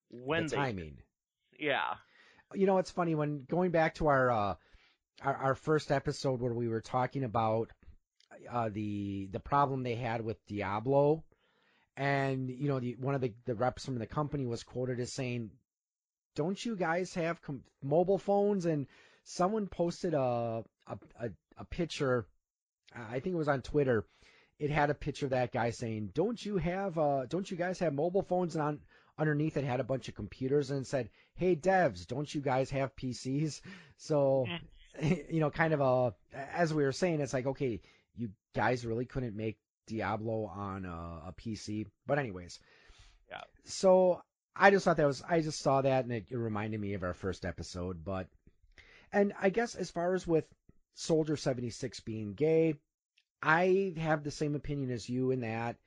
when the they, timing. yeah, you know, it's funny when going back to our uh, our, our first episode where we were talking about uh, the the problem they had with Diablo, and you know, the, one of the the reps from the company was quoted as saying, "Don't you guys have com- mobile phones?" And someone posted a a a, a picture. I think it was on Twitter. It had a picture of that guy saying, "Don't you have uh, don't you guys have mobile phones?" And on underneath it had a bunch of computers and said, "Hey devs, don't you guys have PCs?" *laughs* So, mm. *laughs* you know, kind of a as we were saying, it's like, okay, you guys really couldn't make Diablo on a, a PC, but anyways, Yeah. So I just thought that was I just saw that and it, it reminded me of our first episode, but and I guess as far as with Soldier seventy six being gay, I have the same opinion as you in that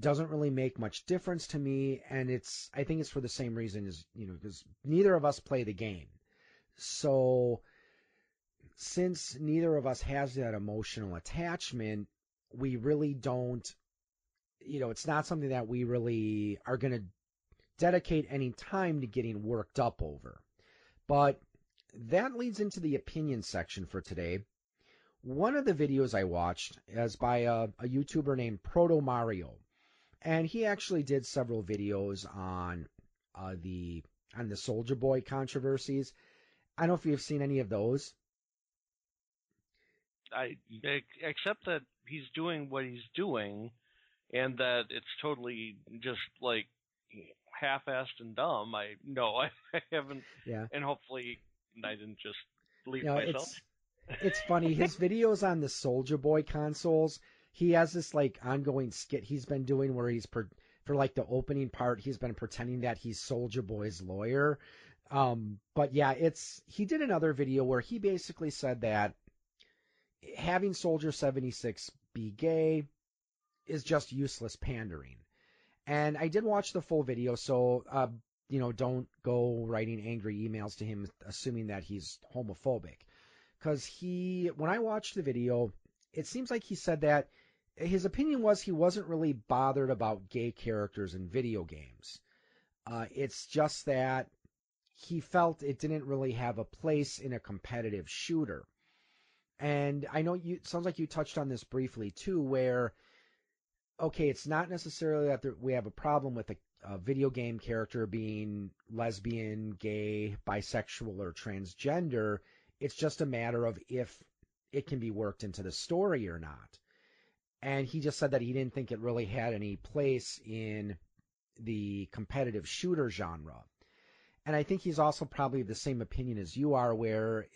doesn't really make much difference to me and it's i think it's for the same reason as you know because neither of us play the game. So since neither of us has that emotional attachment we really don't you know it's not something that we really are going to dedicate any time to getting worked up over. But that leads into the opinion section for today. One of the videos i watched is by a, a youtuber named proto mario and he actually did several videos on uh, the on the Soulja Boy controversies. I don't know if you've seen any of those. I except that he's doing what he's doing, and that it's totally just like half-assed and dumb. I no, I, *laughs* I haven't, Yeah, and hopefully I didn't just leave you know, myself. it's it's funny. His *laughs* videos on the Soulja Boy consoles, he has this like ongoing skit he's been doing where he's per, for like the opening part, he's been pretending that he's Soulja Boy's lawyer. Um, but yeah, it's he did another video where he basically said that having Soldier 76 be gay is just useless pandering. And I did watch the full video, so uh, you know, don't go writing angry emails to him assuming that he's homophobic. Because he, when I watched the video, it seems like he said that his opinion was he wasn't really bothered about gay characters in video games. Uh, it's just that he felt it didn't really have a place in a competitive shooter. And I know you, sounds like you touched on this briefly too, where, okay, it's not necessarily that there, we have a problem with a, a video game character being lesbian, gay, bisexual, or transgender. It's just a matter of if it can be worked into the story or not. And he just said that he didn't think it really had any place in the competitive shooter genre. And I think he's also probably the same opinion as you are, where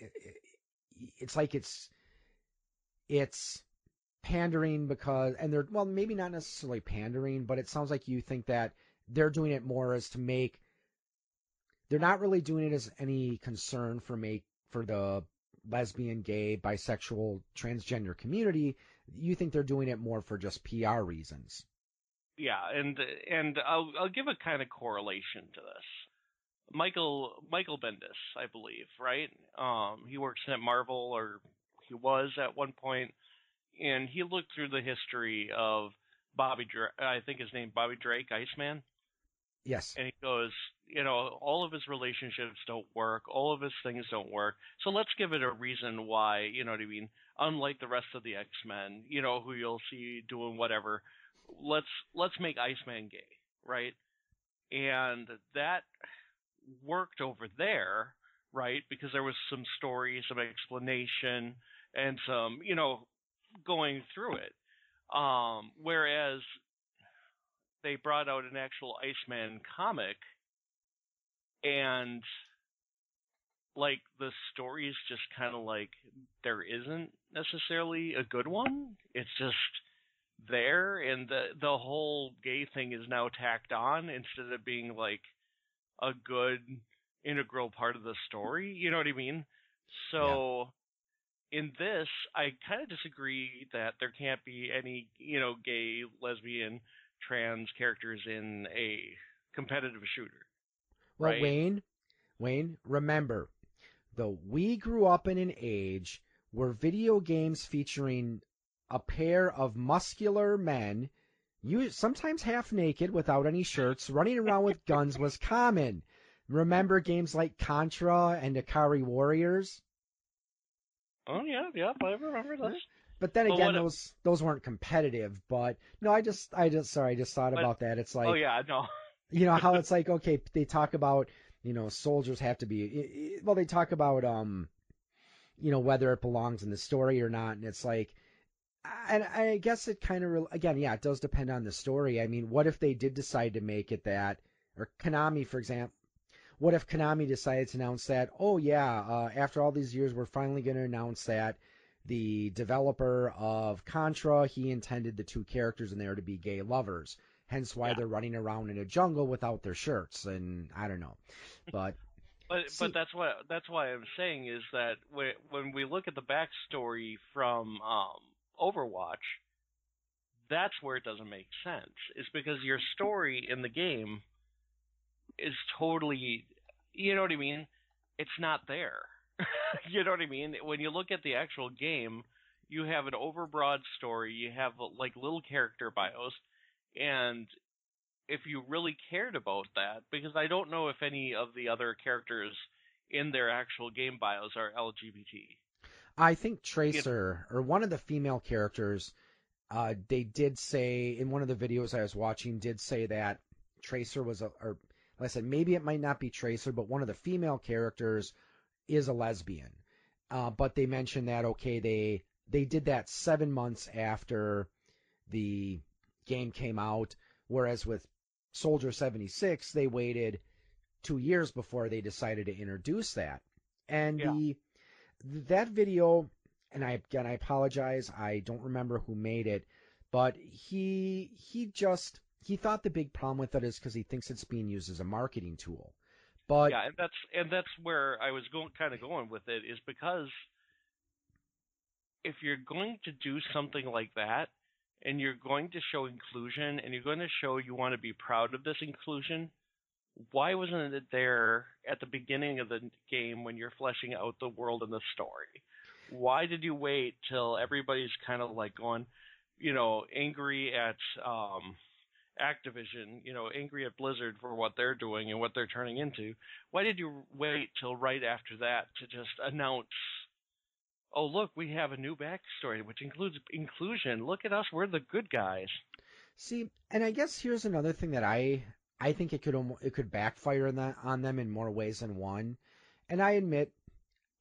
it's like it's it's pandering because, and they're well, maybe not necessarily pandering, but it sounds like you think that they're doing it more as to make. They're not really doing it as any concern for make for the lesbian, gay, bisexual, transgender community. You think they're doing it more for just PR reasons. Yeah, and and I'll I'll give a kind of correlation to this. Michael Michael Bendis, I believe, right? Um, he works at Marvel, or he was at one point, and he looked through the history of Bobby. Drake, I think his name Bobby Drake, Iceman, Yes. and he goes, you know, all of his relationships don't work, all of his things don't work. So let's give it a reason why, you know what I mean? Unlike the rest of the X Men, you know, who you'll see doing whatever, let's let's make Iceman gay, right? And that worked over there, right? Because there was some story, some explanation, and some, you know, going through it. Um, whereas they brought out an actual Iceman comic and like the story is just kind of like there isn't necessarily a good one. It's just there, and the the whole gay thing is now tacked on instead of being like a good integral part of the story. You know what I mean? So yeah. in this, I kind of disagree that there can't be any you know gay, lesbian, trans characters in a competitive shooter. Well, right? Wayne, Wayne, remember, though we grew up in an age where video games featuring a pair of muscular men, you sometimes half naked without any shirts, running around with guns was common. Remember games like Contra and Ikari Warriors? Oh yeah, yeah, I remember those. But then again, those those weren't competitive. But no, I just I just sorry, I just thought but, about that. It's oh, like oh yeah, no. you know how *laughs* it's like okay, they talk about you know soldiers have to be well, they talk about um you know whether it belongs in the story or not, and it's like and I guess it kind of again, yeah, it does depend on the story. I mean, what if they did decide to make it that, or Konami, for example, what if Konami decided to announce that? Oh yeah, uh, after all these years, we're finally going to announce that the developer of Contra he intended the two characters in there to be gay lovers. Hence why yeah. they're running around in a jungle without their shirts, and I don't know, *laughs* but. But See, but that's what that's why I'm saying is that when when we look at the backstory from um, Overwatch, that's where it doesn't make sense. It's because your story in the game is totally, you know what I mean? It's not there. *laughs* you know what I mean? When you look at the actual game, you have an overbroad story, you have like little character bios, and if you really cared about that, because I don't know if any of the other characters in their actual game bios are LGBT. I think Tracer or one of the female characters, uh, they did say in one of the videos I was watching, did say that Tracer was a, or like I said, maybe it might not be Tracer, but one of the female characters is a lesbian. Uh, but they mentioned that okay, they they did that seven months after the game came out, whereas with Soldier 76, they waited two years before they decided to introduce that. And yeah. the that video, and I again I apologize, I don't remember who made it, but he he just he thought the big problem with it is because he thinks it's being used as a marketing tool. But yeah, and that's and that's where I was going kind of going with it is because if you're going to do something like that and you're going to show inclusion and you're going to show you want to be proud of this inclusion, why wasn't it there at the beginning of the game when you're fleshing out the world and the story? Why did you wait till everybody's kind of like going, you know, angry at um, Activision, you know, angry at Blizzard for what they're doing and what they're turning into? Why did you wait till right after that to just announce? Oh, look, we have a new backstory which includes inclusion. Look at us, we're the good guys. See, and I guess here's another thing that I I think it could it could backfire that, on them in more ways than one. And I admit,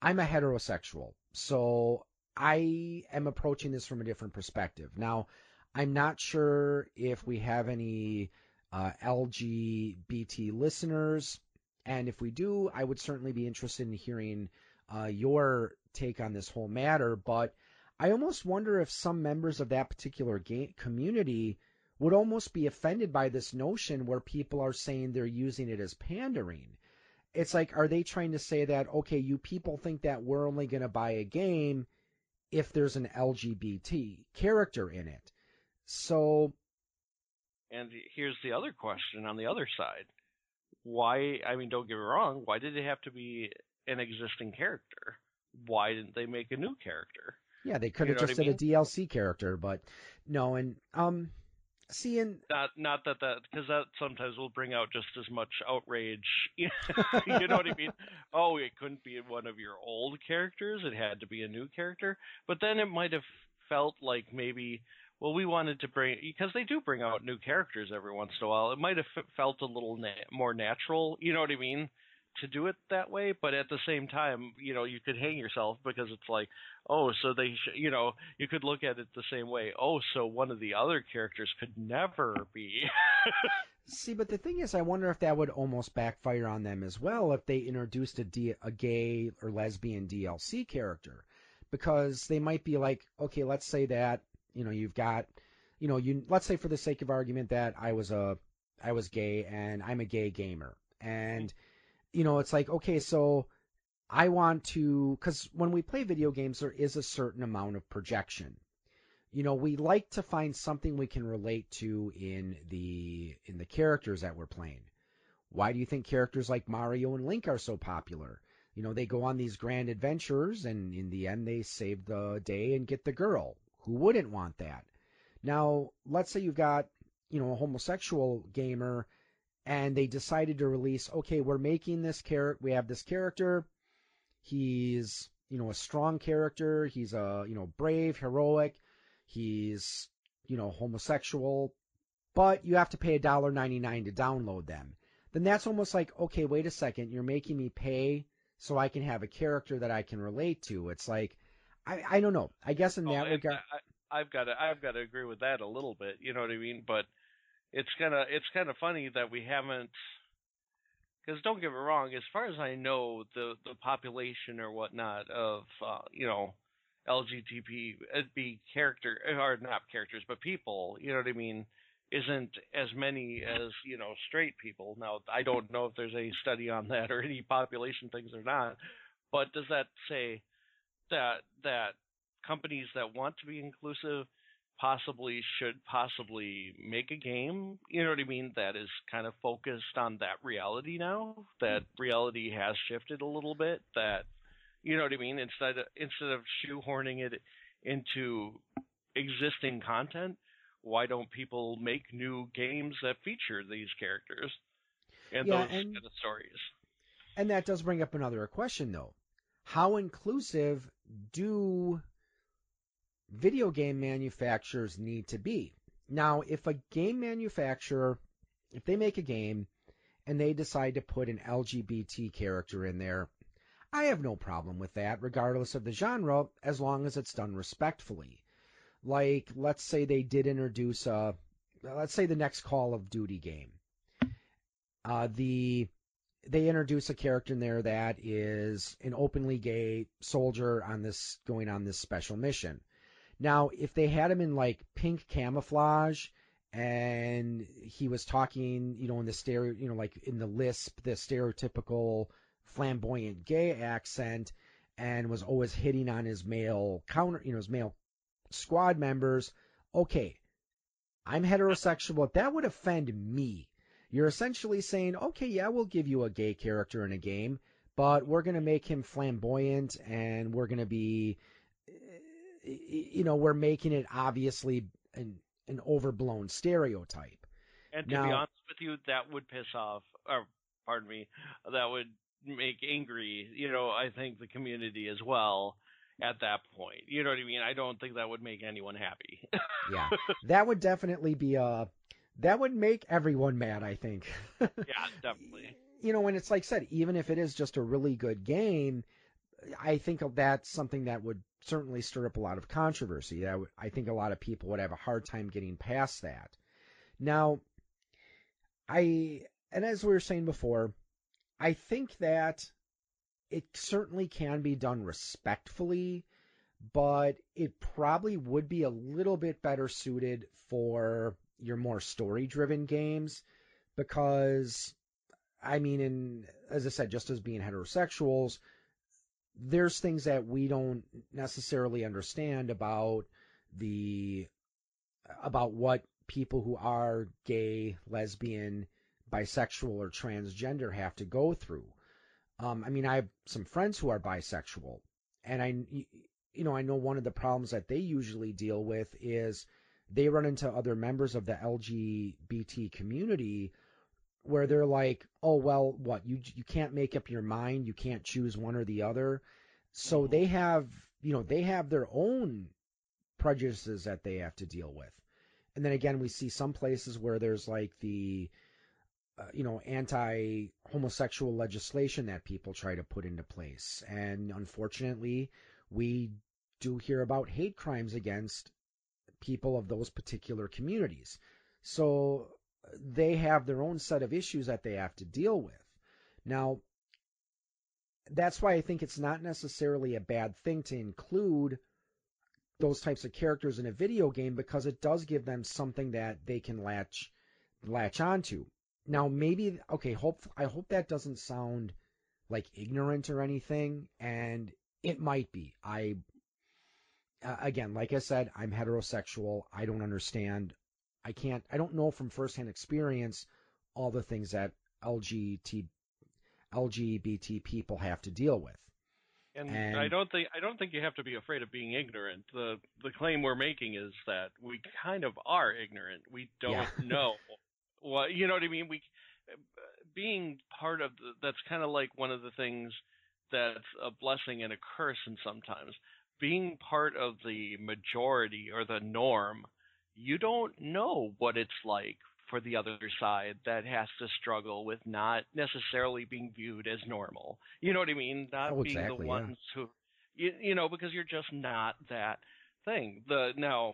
I'm a heterosexual, so I am approaching this from a different perspective. Now, I'm not sure if we have any uh, LGBT listeners, and if we do, I would certainly be interested in hearing uh, your take on this whole matter. But I almost wonder if some members of that particular community would almost be offended by this notion where people are saying they're using it as pandering. It's like, are they trying to say that, okay, you people think that we're only going to buy a game if there's an LGBT character in it? So. And here's the other question on the other side. Why, I mean, don't get me wrong, why did it have to be an existing character? Why didn't they make a new character? Yeah, they could have you know just I mean? said a DLC character, but no, and um See, and not not that that because that sometimes will bring out just as much outrage. *laughs* you *laughs* know what I mean? Oh, it couldn't be one of your old characters; it had to be a new character. But then it might have felt like maybe, well, we wanted to bring because they do bring out new characters every once in a while. It might have felt a little na- more natural. You know what I mean? To do it that way, but at the same time, you know, you could hang yourself because it's like, oh, so they, sh- you know, you could look at it the same way. Oh, so one of the other characters could never be. *laughs* See, but the thing is, I wonder if that would almost backfire on them as well if they introduced a, D, a gay or lesbian DLC character, because they might be like, okay, let's say that you know you've got, you know, you let's say for the sake of argument that I was a, I was gay and I'm a gay gamer, and hmm. You know it's like okay, so I want to, because when we play video games, there is a certain amount of projection you know, we like to find something we can relate to in the in the characters that we're playing. Why do you think characters like Mario and Link are so popular? You know, they go on these grand adventures and in the end they save the day and get the girl. Who wouldn't want that? Now, let's say you've got, you know, a homosexual gamer and they decided to release, okay, we're making this character, we have this character. He's, you know, a strong character. He's a, you know, brave, heroic he's, you know, homosexual, but you have to pay $1.99 to download them. Then that's almost like, okay, wait a second, you're making me pay so I can have a character that I can relate to. It's like, I, I don't know. I guess in oh, that regard, I, I've got to I've got to agree with that a little bit. You know what I mean? But it's kind of it's kind of funny that we haven't. Because don't get me wrong, as far as I know, the the population or whatnot of uh, you know LGBT be character or not characters, but people. You know what I mean? Isn't as many as you know straight people. Now I don't know if there's any study on that or any population things or not. But does that say that that companies that want to be inclusive possibly should possibly make a game, you know what I mean, that is kind of focused on that reality now, that mm. reality has shifted a little bit, that you know what I mean? Instead of, instead of shoehorning it into existing content, why don't people make new games that feature these characters and yeah, those and, kind of stories? And that does bring up another question, though. How inclusive do video game manufacturers need to be? Now, if a game manufacturer, if they make a game and they decide to put an LGBT character in there, I have no problem with that, regardless of the genre, as long as it's done respectfully. Like, let's say they did introduce a, let's say the next Call of Duty game. Uh, the they introduce a character in there that is an openly gay soldier on this going on this special mission. Now, if they had him in like pink camouflage and he was talking, you know, in the stereo, you know, like in the lisp, the stereotypical flamboyant gay accent and was always hitting on his male counter, you know, his male squad members. Okay, I'm heterosexual. but That would offend me. You're essentially saying, okay, yeah, we'll give you a gay character in a game, but we're going to make him flamboyant and we're going to be, you know, we're making it obviously an, an overblown stereotype. And to now, be honest with you, that would piss off, or pardon me, that would make angry, you know, I think the community as well at that point. You know what I mean? I don't think that would make anyone happy. *laughs* yeah. That would definitely be a that would make everyone mad, I think. *laughs* yeah, definitely. You know, when it's like said, even if it is just a really good game, I think that's something that would certainly stir up a lot of controversy. That I think a lot of people would have a hard time getting past that. Now, I and as we were saying before, I think that it certainly can be done respectfully, but it probably would be a little bit better suited for your more story driven games because I mean in as I said just as being heterosexuals there's things that we don't necessarily understand about the about what people who are gay, lesbian, bisexual or transgender have to go through. Um, I mean, I have some friends who are bisexual, and I, you know, I know one of the problems that they usually deal with is they run into other members of the LGBT community where they're like, "Oh well, what you you can't make up your mind, you can't choose one or the other." So mm-hmm. they have, you know, they have their own prejudices that they have to deal with. And then again, we see some places where there's like the uh, you know, anti-homosexual legislation that people try to put into place. And unfortunately, we do hear about hate crimes against people of those particular communities. So, they have their own set of issues that they have to deal with. Now, that's why I think it's not necessarily a bad thing to include those types of characters in a video game because it does give them something that they can latch latch onto. Now, maybe okay. Hope I hope that doesn't sound like ignorant or anything, and it might be. I uh, again, like I said, I'm heterosexual. I don't understand. I can't. I don't know from firsthand experience all the things that LGBT LGBT people have to deal with. And, and, I don't think I don't think you have to be afraid of being ignorant. The the claim we're making is that we kind of are ignorant. We don't yeah. *laughs* know what you know what I mean. We being part of the, that's kind of like one of the things that's a blessing and a curse and sometimes being part of the majority or the norm you don't know what it's like for the other side that has to struggle with not necessarily being viewed as normal. You know what I mean? Not oh, being the ones yeah. who, you, you know, because you're just not that thing. The now,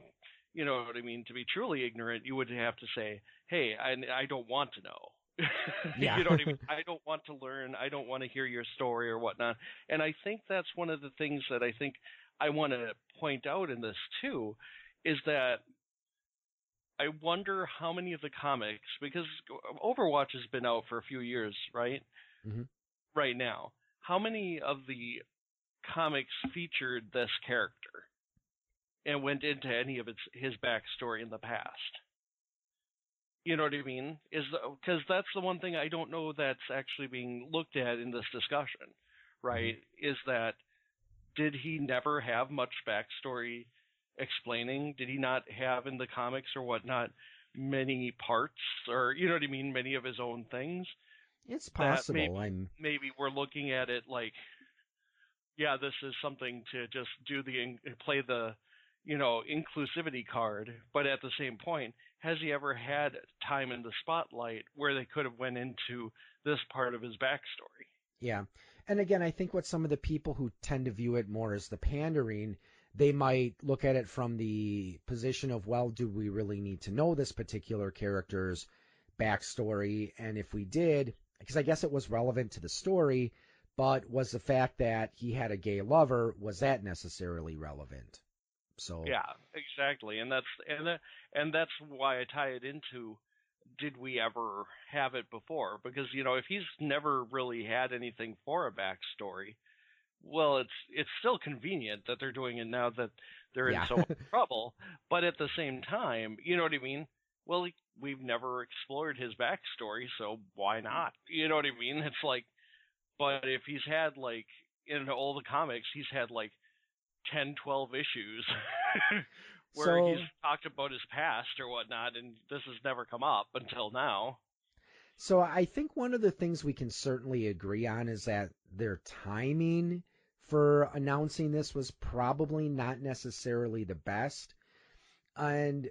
you know what I mean? To be truly ignorant, you would have to say, "Hey, I, I don't want to know." *laughs* yeah. you know what I mean? *laughs* I don't want to learn. I don't want to hear your story or whatnot. And I think that's one of the things that I think I want to point out in this too, is that I wonder how many of the comics, because Overwatch has been out for a few years, right? Mm-hmm. Right now, how many of the comics featured this character and went into any of its his backstory in the past? You know what I mean? Is because that's the one thing I don't know that's actually being looked at in this discussion, right? Mm-hmm. Is that did he never have much backstory explaining? Did he not have in the comics or whatnot many parts or you know what I mean, many of his own things? It's possible. Maybe, I'm maybe we're looking at it like, yeah, this is something to just do the play the you know inclusivity card, but at the same point, has he ever had time in the spotlight where they could have went into this part of his backstory? Yeah. And again, I think what some of the people who tend to view it more as the pandering they might look at it from the position of, well, do we really need to know this particular character's backstory? And if we did, because I guess it was relevant to the story, but was the fact that he had a gay lover, was that necessarily relevant? So yeah, exactly, and that's and that, and that's why I tie it into did we ever have it before? Because you know if he's never really had anything for a backstory, well, it's it's still convenient that they're doing it now that they're yeah. in so much *laughs* trouble. But at the same time, you know what I mean? Well, we've never explored his backstory, so why not? You know what I mean? It's like, but if he's had like in all the comics, he's had like 10, 12 issues *laughs* where so, he's talked about his past or whatnot, and this has never come up until now. So I think one of the things we can certainly agree on is that their timing for announcing this was probably not necessarily the best. And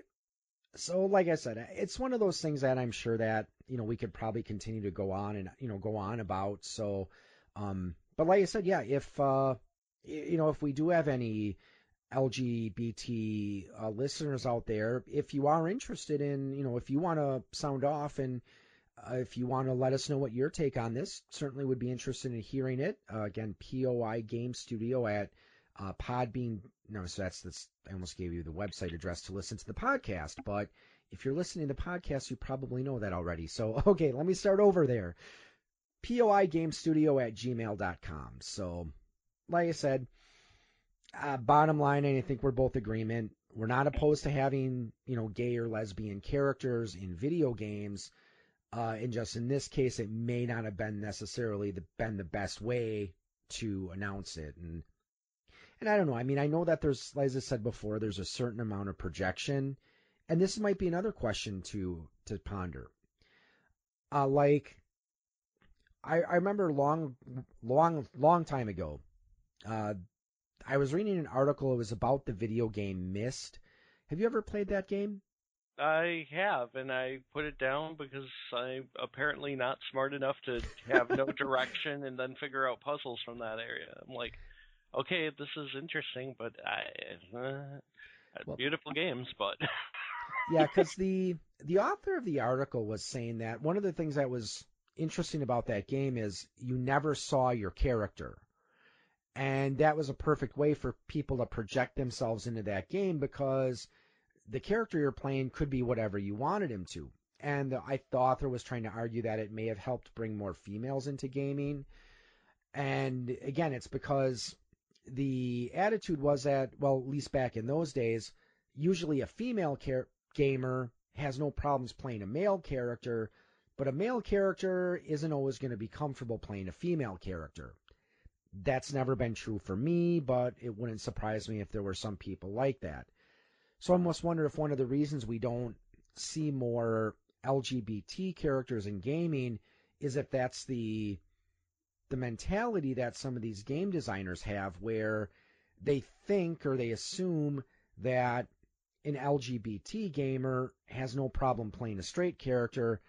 so, like I said, it's one of those things that I'm sure that, you know, we could probably continue to go on and, you know, go on about. So, um, but like I said, yeah, if, uh, you know, if we do have any LGBT uh, listeners out there, if you are interested in, you know, if you want to sound off and uh, if you want to let us know what your take on this, certainly would be interested in hearing it. Uh, again, POI Game Studio at uh, Podbean. No, so that's this. I almost gave you the website address to listen to the podcast, but if you're listening to the podcast, you probably know that already. So, *laughs* okay, let me start over there. POI Game Studio at gmail.com. So, like I said, uh, bottom line, and I think we're both agreement. We're not opposed to having, you know, gay or lesbian characters in video games uh, and just in this case, it may not have been necessarily the, been the best way to announce it. And and I don't know. I mean, I know that there's, as I said before, there's a certain amount of projection, and this might be another question to to ponder. Uh, like, I I remember long long long time ago, uh, I was reading an article. It was about the video game Myst. Have you ever played that game? I have, and I put it down because I'm apparently not smart enough to have no *laughs* direction and then figure out puzzles from that area. I'm like, okay, this is interesting, but I, uh, well, beautiful games, but. *laughs* yeah, because the the author of the article was saying that one of the things that was interesting about that game is you never saw your character. And that was a perfect way for people to project themselves into that game because the character you're playing could be whatever you wanted him to. And the, I, the author was trying to argue that it may have helped bring more females into gaming. And again, it's because the attitude was that, well, at least back in those days, usually a female gamer has no problems playing a male character, but a male character isn't always going to be comfortable playing a female character. That's never been true for me, but it wouldn't surprise me if there were some people like that. So I almost wonder if one of the reasons we don't see more LGBT characters in gaming is if that's the the mentality that some of these game designers have where they think or they assume that an LGBT gamer has no problem playing a straight character,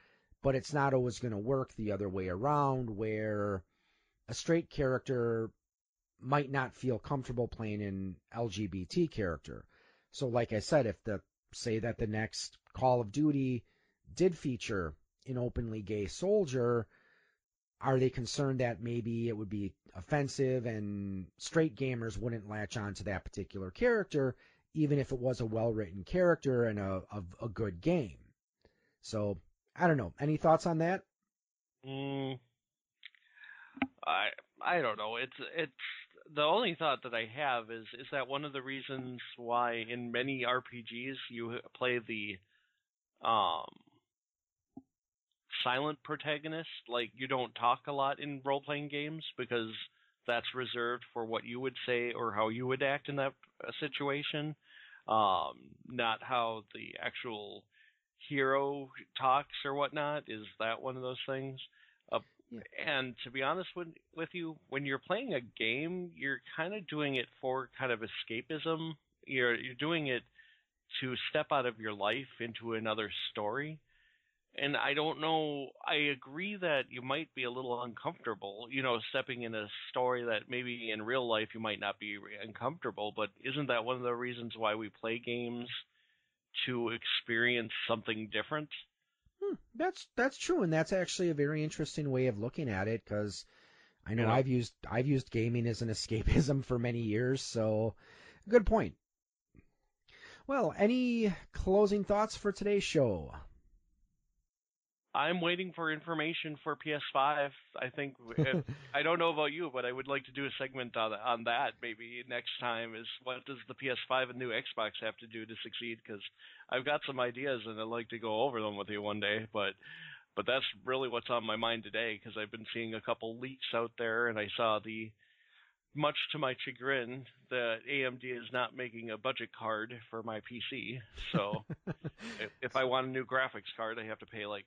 but it's not always going to work the other way around where a straight character might not feel comfortable playing an LGBT character. So like I said, if the say that the next Call of Duty did feature an openly gay soldier, are they concerned that maybe it would be offensive and straight gamers wouldn't latch on to that particular character, even if it was a well written character and a, a, a, good game? So, I don't know. Any thoughts on that? Mm, I I don't know. It's it's the only thought that I have is is that one of the reasons why in many RPGs you play the um silent protagonist, like you don't talk a lot in role playing games because that's reserved for what you would say or how you would act in that uh, situation, um, not how the actual hero talks or whatnot. Is that one of those things? And to be honest with with you, when you're playing a game, you're kind of doing it for kind of escapism. You're you're doing it to step out of your life into another story. And I don't know. I agree that you might be a little uncomfortable, you know, stepping in a story that maybe in real life you might not be uncomfortable. But isn't that one of the reasons why we play games to experience something different? Hmm, that's that's true, and that's actually a very interesting way of looking at it because I know yeah. I've used I've used gaming as an *laughs* escapism for many years. So, good point. Well, any closing thoughts for today's show? I'm waiting for information for PS5. I think if, *laughs* I don't know about you, but I would like to do a segment on on that maybe next time. Is what does the PS5 and new Xbox have to do to succeed? Because I've got some ideas and I'd like to go over them with you one day. But but that's really what's on my mind today because I've been seeing a couple leaks out there, and I saw the much to my chagrin, that AMD is not making a budget card for my PC. So *laughs* if, if I want a new graphics card, I have to pay like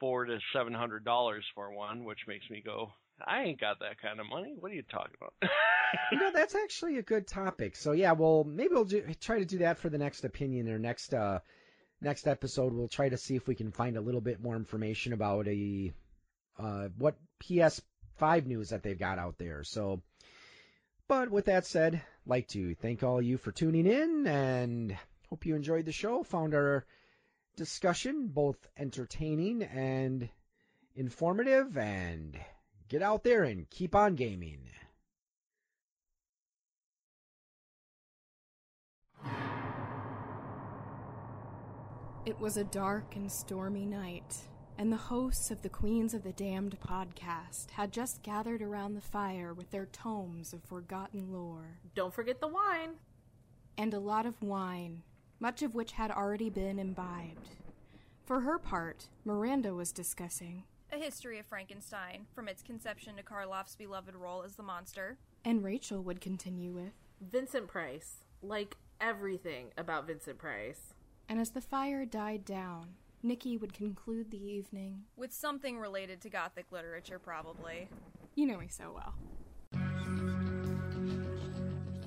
four to seven hundred dollars for one, which makes me go, I ain't got that kind of money. What are you talking about? *laughs* you know, that's actually a good topic. So yeah, well, maybe we'll do, try to do that for the next opinion or next uh, next episode. We'll try to see if we can find a little bit more information about a uh, what PS5 news that they've got out there. So, but with that said, like to thank all you for tuning in and hope you enjoyed the show. Found our discussion, both entertaining and informative, and get out there and keep on gaming. It was a dark and stormy night, and the hosts of the Queens of the Damned podcast had just gathered around the fire with their tomes of forgotten lore. Don't forget the wine! And a lot of wine much of which had already been imbibed. For her part, Miranda was discussing a history of Frankenstein, from its conception to Karloff's beloved role as the monster. And Rachel would continue with Vincent Price. Like everything about Vincent Price. And as the fire died down, Nikki would conclude the evening with something related to Gothic literature, probably. You know me so well.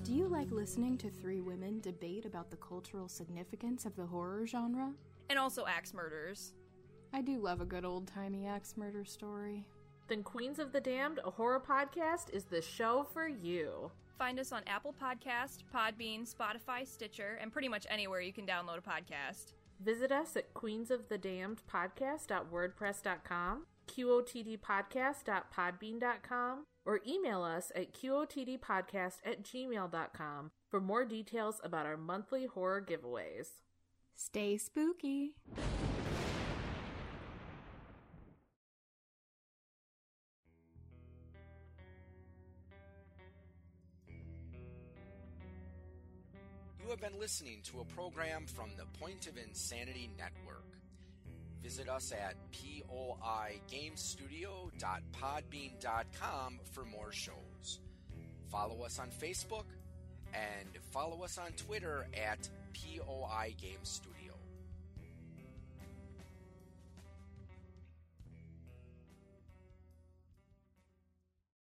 Do you like listening to three women debate about the cultural significance of the horror genre? And also axe murders. I do love a good old timey axe murder story. Then Queens of the Damned, a horror podcast, is the show for you. Find us on Apple Podcast, Podbean, Spotify, Stitcher, and pretty much anywhere you can download a podcast. Visit us at queensofthedamnedpodcast.wordpress.com, qotdpodcast.podbean.com, or email us at qotdpodcast at gmail.com for more details about our monthly horror giveaways. Stay spooky. You have been listening to a program from the Point of Insanity Network. Visit us at poigamestudio.podbean.com for more shows. Follow us on Facebook and follow us on Twitter at POI Game Studio.